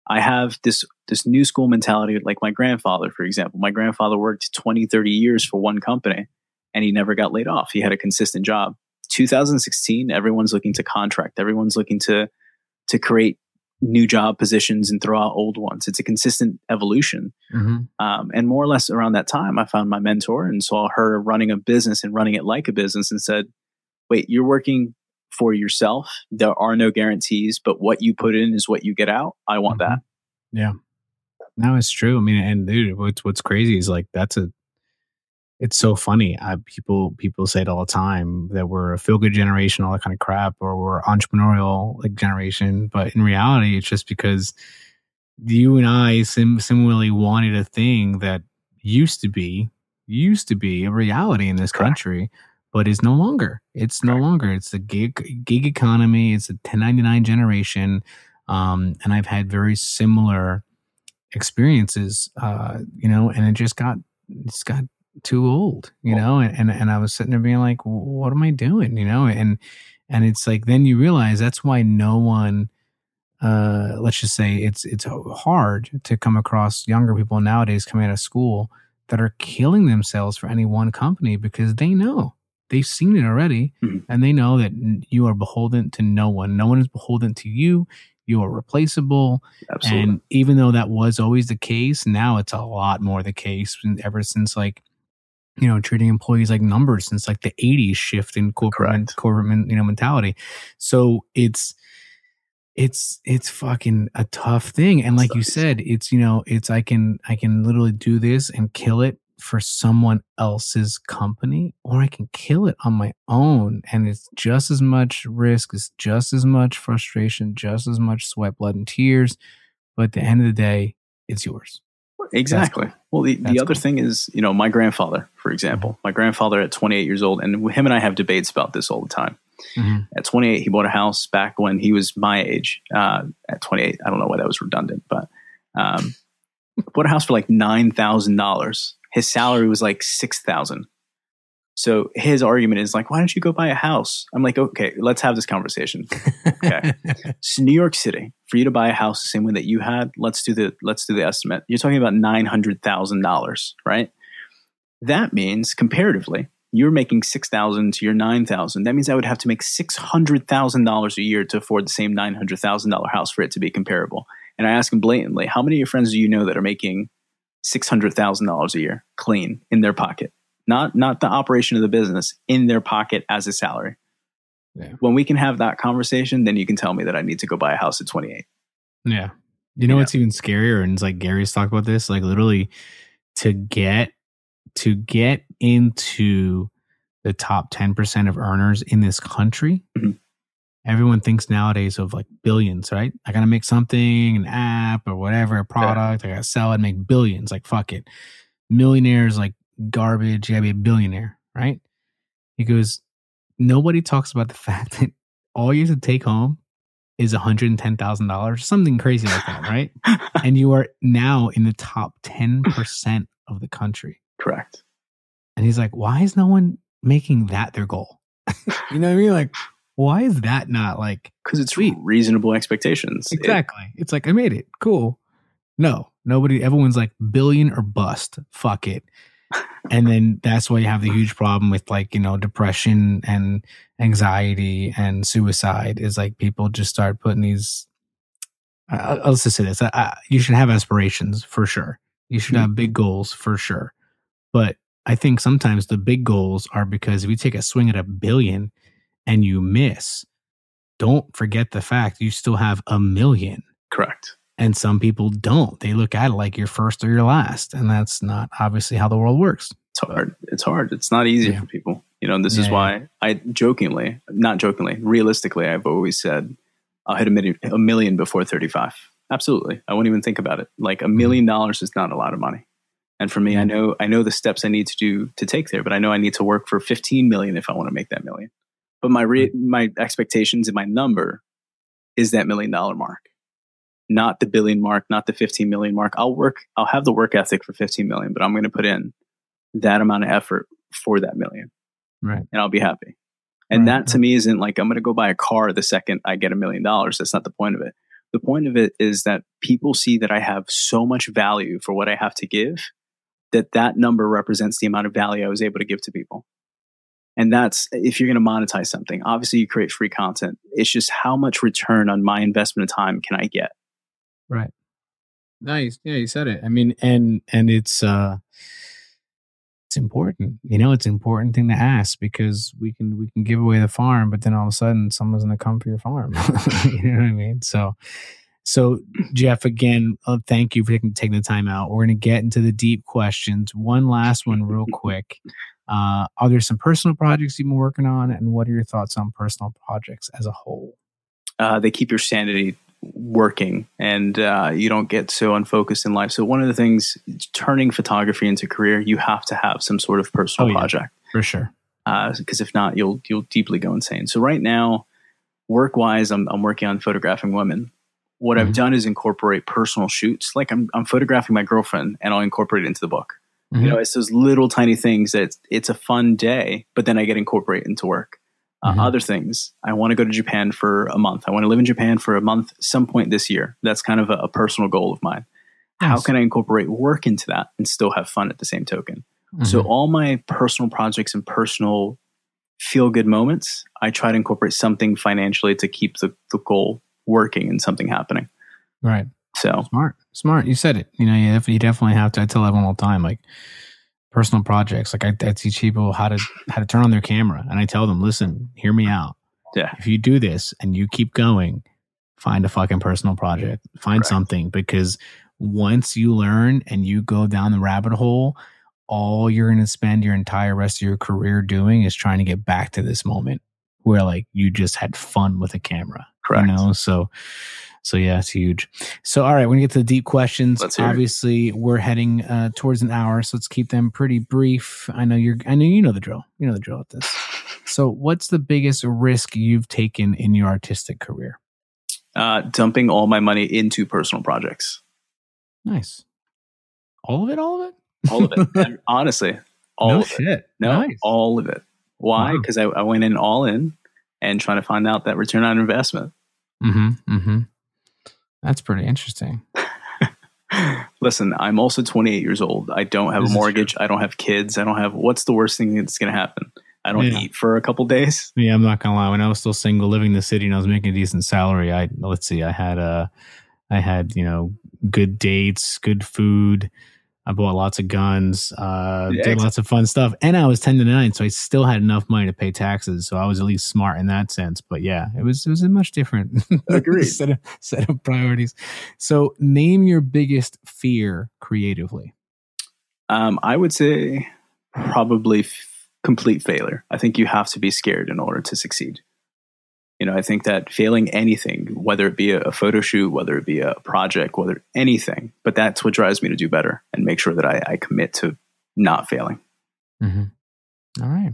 I have this this new school mentality like my grandfather for example. My grandfather worked 20 30 years for one company and he never got laid off. He had a consistent job. 2016 everyone's looking to contract. Everyone's looking to to create new job positions and throw out old ones. It's a consistent evolution. hmm Um, and more or less around that time, I found my mentor and saw her running a business and running it like a business and said, wait, you're working for yourself. There are no guarantees, but what you put in is what you get out. I want mm-hmm. that. Yeah. No, it's true. I mean, and dude, what's what's crazy is like that's a it's so funny. I, people people say it all the time that we're a feel good generation, all that kind of crap, or we're entrepreneurial like generation. But in reality, it's just because you and I sim- similarly wanted a thing that used to be used to be a reality in this country, but is no longer. It's no longer. It's a gig gig economy. It's a 1099 generation, um, and I've had very similar experiences. Uh, you know, and it just got it's got too old, you know, and, and, and I was sitting there being like, what am I doing? You know, and, and it's like, then you realize that's why no one, uh, let's just say it's, it's hard to come across younger people nowadays coming out of school that are killing themselves for any one company because they know they've seen it already mm-hmm. and they know that you are beholden to no one. No one is beholden to you. You are replaceable. Absolutely. And even though that was always the case, now it's a lot more the case ever since like you know, treating employees like numbers since like the 80s shift in corporate corporate you know mentality. So it's it's it's fucking a tough thing. And like you said it's you know it's i can i can literally do this and kill it for someone else's company or i can kill it on my own. And it's just as much risk it's just as much frustration just as much sweat blood and tears. But at the end of the day it's yours Exactly. Well, the, the other cool. thing is, you know, my grandfather, for example, mm-hmm. my grandfather at 28 years old, and him and I have debates about this all the time. Mm-hmm. At 28, he bought a house back when he was my age. Uh, at 28, I don't know why that was redundant, but um, bought a house for like nine thousand dollars. His salary was like six thousand. So his argument is like, why don't you go buy a house? I'm like, okay, let's have this conversation. Okay. so New York City, for you to buy a house the same way that you had, let's do the let's do the estimate. You're talking about nine hundred thousand dollars, right? That means comparatively, you're making six thousand to your nine thousand. That means I would have to make six hundred thousand dollars a year to afford the same nine hundred thousand dollar house for it to be comparable. And I ask him blatantly, how many of your friends do you know that are making six hundred thousand dollars a year clean in their pocket? Not not the operation of the business in their pocket as a salary. Yeah. When we can have that conversation, then you can tell me that I need to go buy a house at 28. Yeah. You know yeah. what's even scarier and it's like Gary's talked about this like literally to get to get into the top 10% of earners in this country. Mm-hmm. Everyone thinks nowadays of like billions, right? I got to make something, an app or whatever, a product. Yeah. I got to sell it, make billions. Like, fuck it. Millionaires, like garbage. You gotta be a billionaire, right? He goes, nobody talks about the fact that all you have to take home is $110,000, something crazy like that, right? and you are now in the top 10% of the country. Correct. And he's like, why is no one making that their goal? you know what I mean? Like, why is that not like because it's sweet. reasonable expectations exactly it, it's like i made it cool no nobody everyone's like billion or bust fuck it and then that's why you have the huge problem with like you know depression and anxiety and suicide is like people just start putting these uh, let's just say this you should have aspirations for sure. You should have big goals for sure. But i think sometimes the big goals are because if you take a swing at a billion and you miss don't forget the fact you still have a million. Correct and some people don't. They look at it like you're first or you're last. And that's not obviously how the world works. It's hard. It's hard. It's not easy yeah. for people. You know, this yeah, is why yeah. I jokingly, not jokingly, realistically, I've always said I'll hit a million, a million before 35. Absolutely. I won't even think about it. Like a million mm-hmm. dollars is not a lot of money. And for me, I know I know the steps I need to do to take there, but I know I need to work for 15 million if I want to make that million. But my re- my expectations and my number is that million dollar mark not the billion mark, not the 15 million mark. I'll work, I'll have the work ethic for 15 million, but I'm going to put in that amount of effort for that million. Right. And I'll be happy. And right. that to me isn't like I'm going to go buy a car the second I get a million dollars. That's not the point of it. The point of it is that people see that I have so much value for what I have to give that that number represents the amount of value I was able to give to people. And that's if you're going to monetize something, obviously you create free content. It's just how much return on my investment of time can I get? Right. Nice. Yeah, you said it. I mean, and and it's uh it's important. You know, it's an important thing to ask because we can we can give away the farm, but then all of a sudden someone's going to come for your farm. you know what I mean? So, so Jeff, again, uh, thank you for taking, taking the time out. We're going to get into the deep questions. One last one, real quick. Uh, are there some personal projects you've been working on, and what are your thoughts on personal projects as a whole? Uh, they keep your sanity working and uh, you don't get so unfocused in life. So one of the things turning photography into career, you have to have some sort of personal oh, yeah, project for sure. Because uh, if not, you'll you'll deeply go insane. So right now, work wise, I'm I'm working on photographing women. What mm-hmm. I've done is incorporate personal shoots. Like I'm I'm photographing my girlfriend, and I'll incorporate it into the book. Mm-hmm. You know, it's those little tiny things that it's, it's a fun day, but then I get incorporate into work uh, mm-hmm. other things. I want to go to Japan for a month. I want to live in Japan for a month some point this year. That's kind of a, a personal goal of mine. Nice. How can I incorporate work into that and still have fun at the same token? Mm-hmm. So all my personal projects and personal feel good moments, I try to incorporate something financially to keep the, the goal working and something happening. Right. So smart, smart. You said it. You know, you, you definitely have to. I tell everyone all the time, like personal projects. Like I, I teach people how to how to turn on their camera, and I tell them, listen, hear me out. Yeah. If you do this and you keep going, find a fucking personal project. Find right. something because once you learn and you go down the rabbit hole, all you're going to spend your entire rest of your career doing is trying to get back to this moment where like you just had fun with a camera. Correct. You know, so so yeah, it's huge. So all right, when we get to the deep questions, obviously it. we're heading uh, towards an hour, so let's keep them pretty brief. I know you're, I know you know the drill. You know the drill at this. So, what's the biggest risk you've taken in your artistic career? Uh, dumping all my money into personal projects. Nice. All of it. All of it. All of it. honestly, all no of shit. it. No, nice. all of it. Why? Because wow. I, I went in all in and trying to find out that return on investment. Mm-hmm. Mm-hmm. That's pretty interesting. Listen, I'm also 28 years old. I don't have this a mortgage. I don't have kids. I don't have. What's the worst thing that's going to happen? I don't yeah. eat for a couple days. Yeah, I'm not gonna lie. When I was still single, living in the city, and I was making a decent salary, I let's see, I had a, uh, I had you know good dates, good food. I bought lots of guns, uh, yeah, did lots of fun stuff, and I was ten to nine, so I still had enough money to pay taxes. So I was at least smart in that sense. But yeah, it was it was a much different set of set of priorities. So name your biggest fear creatively. Um, I would say probably f- complete failure. I think you have to be scared in order to succeed. You know, I think that failing anything, whether it be a, a photo shoot, whether it be a project, whether anything, but that's what drives me to do better and make sure that I, I commit to not failing. Mm-hmm. All right.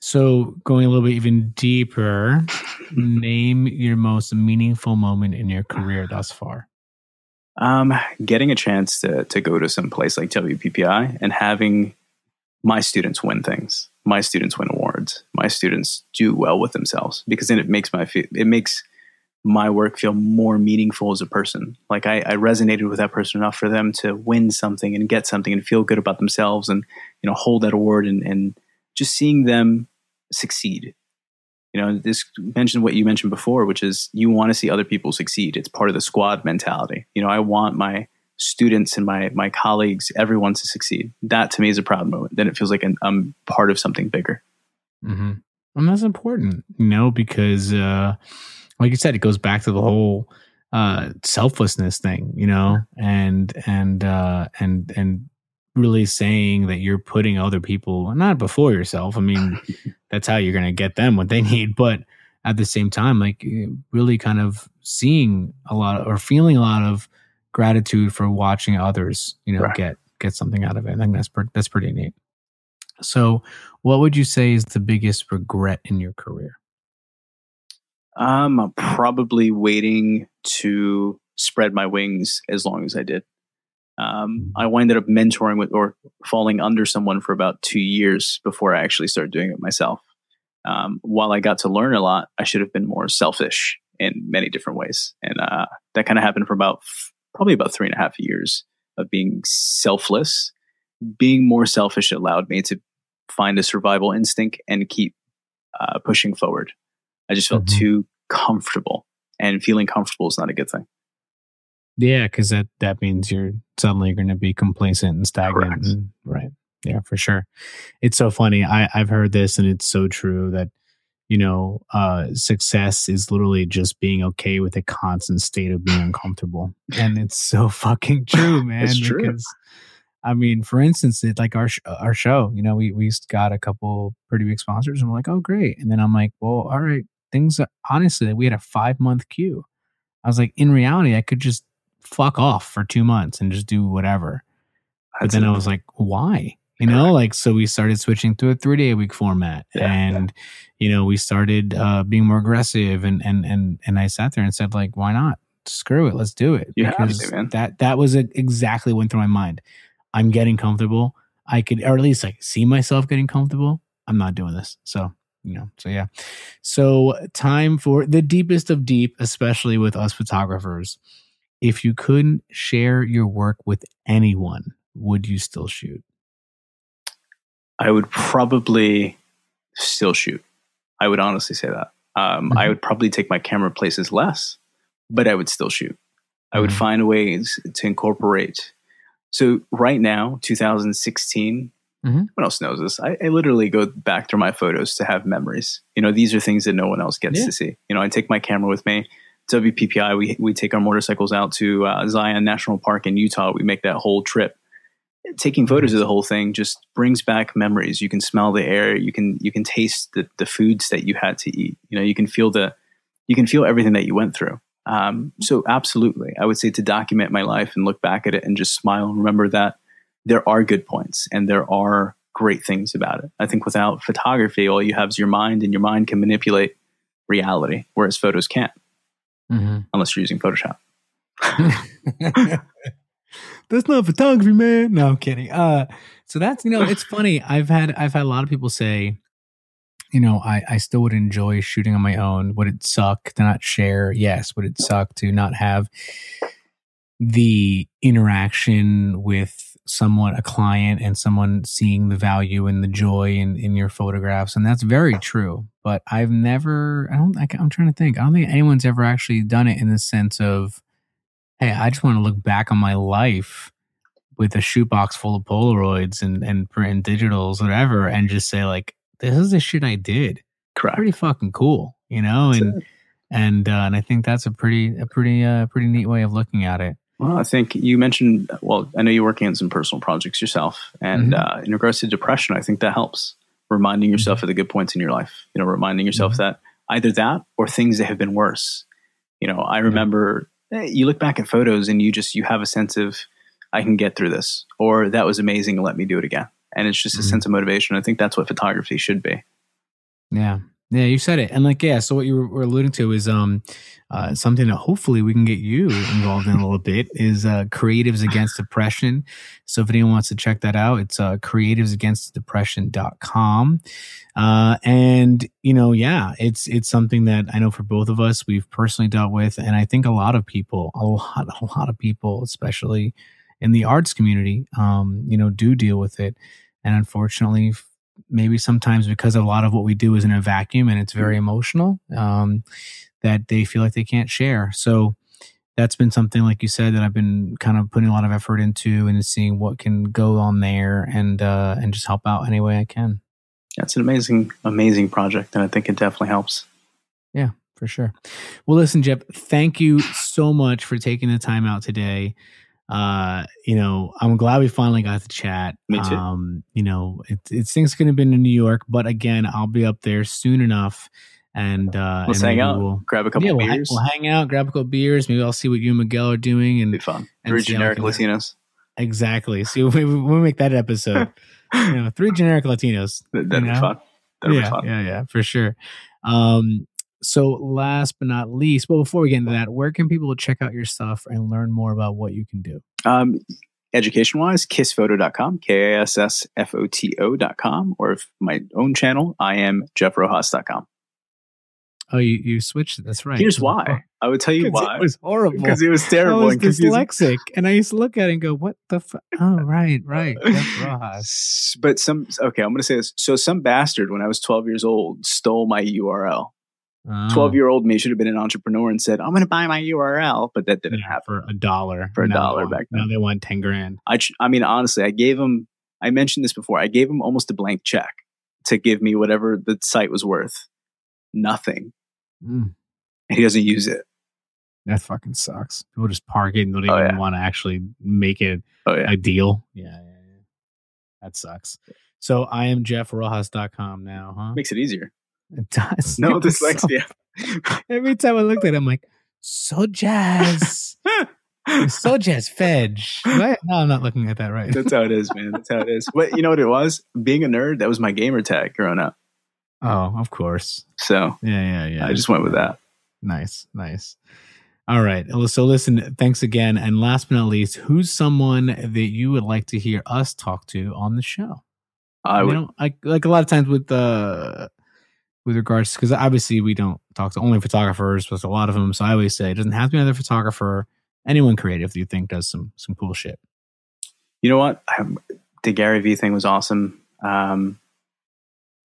So, going a little bit even deeper, name your most meaningful moment in your career thus far. Um, getting a chance to to go to some place like WPPI and having my students win things my students win awards, my students do well with themselves because then it makes my it makes my work feel more meaningful as a person. Like I, I, resonated with that person enough for them to win something and get something and feel good about themselves and you know hold that award and, and just seeing them succeed. You know, this mentioned what you mentioned before, which is you want to see other people succeed. It's part of the squad mentality. You know, I want my students and my my colleagues, everyone to succeed. That to me is a proud moment. Then it feels like an, I'm part of something bigger. Mm-hmm. And that's important, you know, because uh, like you said, it goes back to the whole uh, selflessness thing, you know, and and uh, and and really saying that you're putting other people not before yourself. I mean, that's how you're going to get them what they need, but at the same time, like really kind of seeing a lot of, or feeling a lot of gratitude for watching others, you know, right. get get something out of it. I think that's pre- that's pretty neat. So, what would you say is the biggest regret in your career? Um, I'm probably waiting to spread my wings as long as I did. Um, I ended up mentoring with or falling under someone for about two years before I actually started doing it myself. Um, while I got to learn a lot, I should have been more selfish in many different ways, and uh, that kind of happened for about probably about three and a half years of being selfless. Being more selfish allowed me to find a survival instinct and keep uh, pushing forward. I just felt mm-hmm. too comfortable, and feeling comfortable is not a good thing. Yeah, because that that means you're suddenly going to be complacent and stagnant, and, right? Yeah, for sure. It's so funny. I, I've heard this and it's so true that, you know, uh, success is literally just being okay with a constant state of being uncomfortable. And it's so fucking true, man. it's true. Because, I mean, for instance, it, like our sh- our show, you know, we we got a couple pretty big sponsors, and we're like, oh, great. And then I'm like, well, all right, things. Honestly, we had a five month queue. I was like, in reality, I could just fuck off for two months and just do whatever. But then I was like, why? You know, like so we started switching to a three day a week format, Yeah, and you know we started uh, being more aggressive, and and and and I sat there and said like, why not? Screw it, let's do it. You have to, that that was exactly went through my mind. I'm getting comfortable. I could, or at least like see myself getting comfortable. I'm not doing this. So you know, so yeah. So time for the deepest of deep, especially with us photographers. If you couldn't share your work with anyone, would you still shoot? I would probably still shoot. I would honestly say that. Um, I Mhm. would probably take my camera places less, but I would still shoot. I would Mhm. find ways to incorporate. So right now, 2016. Mhm. What else knows this? I, I literally go back through my photos to have memories. You know, these are things that no one else gets Yeah. to see. You know, I take my camera with me. WPPI, we we take our motorcycles out to uh, Zion National Park in Utah. We make that whole trip. Taking photos of the whole thing just brings back memories. You can smell the air. You can you can taste the, the foods that you had to eat. You know, you can feel the you can feel everything that you went through. Um, so absolutely, I would say to document my life and look back at it and just smile and remember that there are good points and there are great things about it. I think without photography, all you have is your mind, and your mind can manipulate reality, whereas photos can't, Mm-hmm. unless you're using Photoshop. that's not photography, man. No, I'm kidding. Uh, so that's you know, it's funny. I've had I've had a lot of people say, you know, I I still would enjoy shooting on my own. Would it suck to not share? Yes. Would it suck to not have the interaction with someone, a client, and someone seeing the value and the joy in in your photographs? And that's very true. But I've never. I don't. I, I'm trying to think. I don't think anyone's ever actually done it in the sense of hey, I just want to look back on my life with a shoebox full of Polaroids and and print digitals, whatever, and just say like, this is the shit I did. Correct. Pretty fucking cool, you know. That's and it. and uh, and I think that's a pretty a pretty uh pretty neat way of looking at it. Well, I think you mentioned, well, I know you're working on some personal projects yourself. And Mhm. uh, in regards to depression, I think that helps. Reminding yourself of the good points in your life, you know, reminding yourself Mhm. that either that or things that have been worse. You know, I remember you look back at photos and you just, you have a sense of, I can get through this, or that was amazing, let me do it again. And it's just a Mhm. sense of motivation. I think that's what photography should be. Yeah. Yeah, you said it. And like, yeah, so what you were alluding to is um uh, something that hopefully we can get you involved in a little bit is uh, Creatives Against Depression. So if anyone wants to check that out, it's uh, creativesagainstdepression.com. Uh, and, you know, yeah, it's it's something that I know for both of us, we've personally dealt with. And I think a lot of people, a lot, a lot of people, especially in the arts community, um, you know, do deal with it. And unfortunately, maybe sometimes because a lot of what we do is in a vacuum and it's very emotional um, that they feel like they can't share so that's been something like you said that i've been kind of putting a lot of effort into and seeing what can go on there and uh, and just help out any way i can That's an amazing, amazing project. And I think it definitely helps. Yeah, for sure well listen jeff thank you so much for taking the time out today uh you know i'm glad we finally got to chat Me too. um you know it, it things could have been in new york but again i'll be up there soon enough and uh Let's and hang out, we'll- grab a couple yeah, of we'll, beers. we'll hang out grab a couple beers maybe i'll see what you and miguel are doing It'll be and fun. and Three generic Latinos. exactly see we, we, make that episode you know three generic latinos That- That'd you be fun. That'd yeah, be fun. yeah, yeah, for sure. Um, so last but not least, well, before we get into that, where can people check out your stuff and learn more about what you can do? Um, education wise, kassfoto.com, K A S S F O T O.com, or if my own channel, I am jeffrojas.com. Oh, you, you switched it. That's right. Here's why. I would tell you why. It was horrible. Because it was I terrible was and dyslexic, and I used to look at it and go, "What the? Fu- oh, right, right. Jeff Rojas. But some, okay, I'm going to say this. So, some bastard when I was 12 years old stole my URL. Oh, 12 year old me should have been an entrepreneur and said, I'm going to buy my URL, but that didn't yeah, happen. for a dollar. For a Now dollar want- back Now they want ten grand. I, ch- I mean, honestly, I gave him I mentioned this before. I gave him almost a blank check to give me whatever the site was worth. Nothing. Mm, And he doesn't use it. that fucking sucks. People just park it and don't Oh, even yeah. want to actually make it Oh yeah. a deal. Yeah, yeah, yeah. That sucks. So I am jeffrojas.com now, huh? Makes it easier. It does. No It was so- dyslexia. every time I looked at it, I'm like, so jazz. so jazz fedge. What? No, I'm not looking at that right. That's how it is, man. That's how it is. But you know what it was? Being a nerd, that was my gamer tag growing up. Oh, of course. So Yeah, yeah, yeah. I just went with that. Nice, nice. All right. So listen, thanks again. And last but not least, who's someone that you would like to hear us talk to on the show? I You would. know, like like a lot of times with uh with regards because obviously we don't talk to only photographers, but a lot of them. So I always say it doesn't have to be another photographer. Anyone creative that you think does some some cool shit. You know what? The Gary Vee thing was awesome. Um,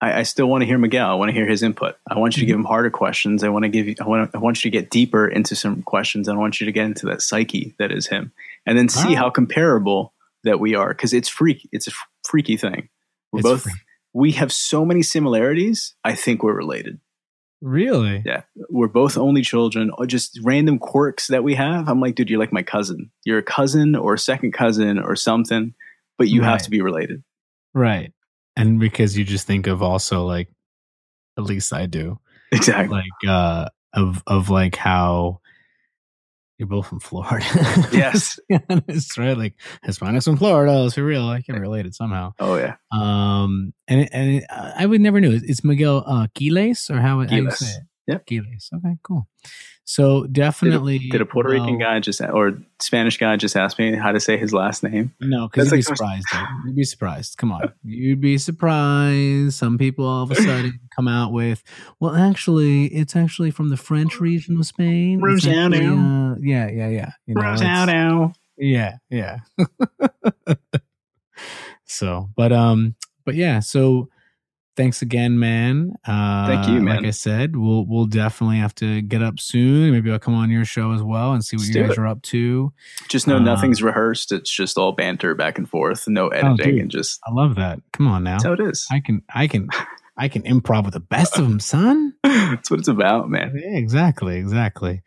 I, I still want to hear Miguel. I want to hear his input. I want you to give him harder questions. I want to give you. I want. I want you to get deeper into some questions. I want you to get into that psyche that is him, and then see Alright. how comparable that we are because it's freaky. It's a freaky thing. We're It's both. free. We have so many similarities. I think we're related. Really? Yeah. We're both only children, or just random quirks that we have. I'm like, dude, you're like my cousin. You're a cousin or a second cousin or something, but you have to be related. Right. And because you just think of also like at least I do. Exactly. Like uh of of like how you're both from Florida. Yes. That's right. Like Hispanics from Florida, let's be real. I can relate it somehow. Oh yeah. Um and it, and it, I would never knew. It's Miguel uh Quiles or how, how you say it? Yep. Quiles. Okay, cool. So definitely Did a Puerto Rican well, guy just or Spanish guy just ask me how to say his last name? No, because you'd be like- surprised. You'd be surprised. Come on, you'd be surprised. Some people all of a sudden come out with, "Well, actually, it's actually from the French region of Spain." Rosado. uh, yeah, yeah, yeah. You know, it's- yeah, yeah. so, but um, but yeah. So, thanks again, man. Uh, Thank you, man. Like I said, we'll we'll definitely have to get up soon. Maybe I'll come on your show as well and see what Let's you guys it. are up to. Just know Uh, nothing's rehearsed. It's just all banter back and forth, no editing, Oh, and just I love that. Come on now. that's how it is. I can I can I can improv with the best of them, son. that's what it's about, man. Yeah, exactly, exactly.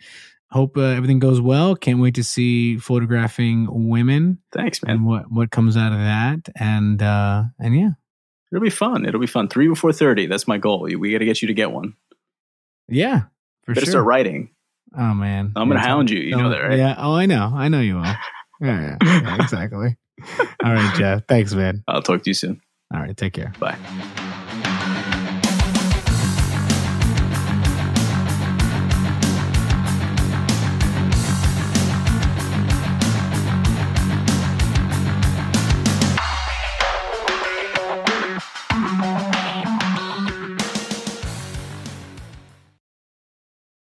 Hope uh, everything goes well. Can't wait to see photographing women Thanks, man. and what what comes out of that. And uh and yeah, It'll be fun. It'll be fun. Three before thirty. That's my goal. We got to get you to get one. yeah, for Better sure. start writing. Oh man, I'm gonna hound you. You know that, right? Yeah. Oh, I know. I know you will. Yeah, yeah, yeah exactly. All right, Jeff. Thanks, man. I'll talk to you soon. All right, take care. Bye.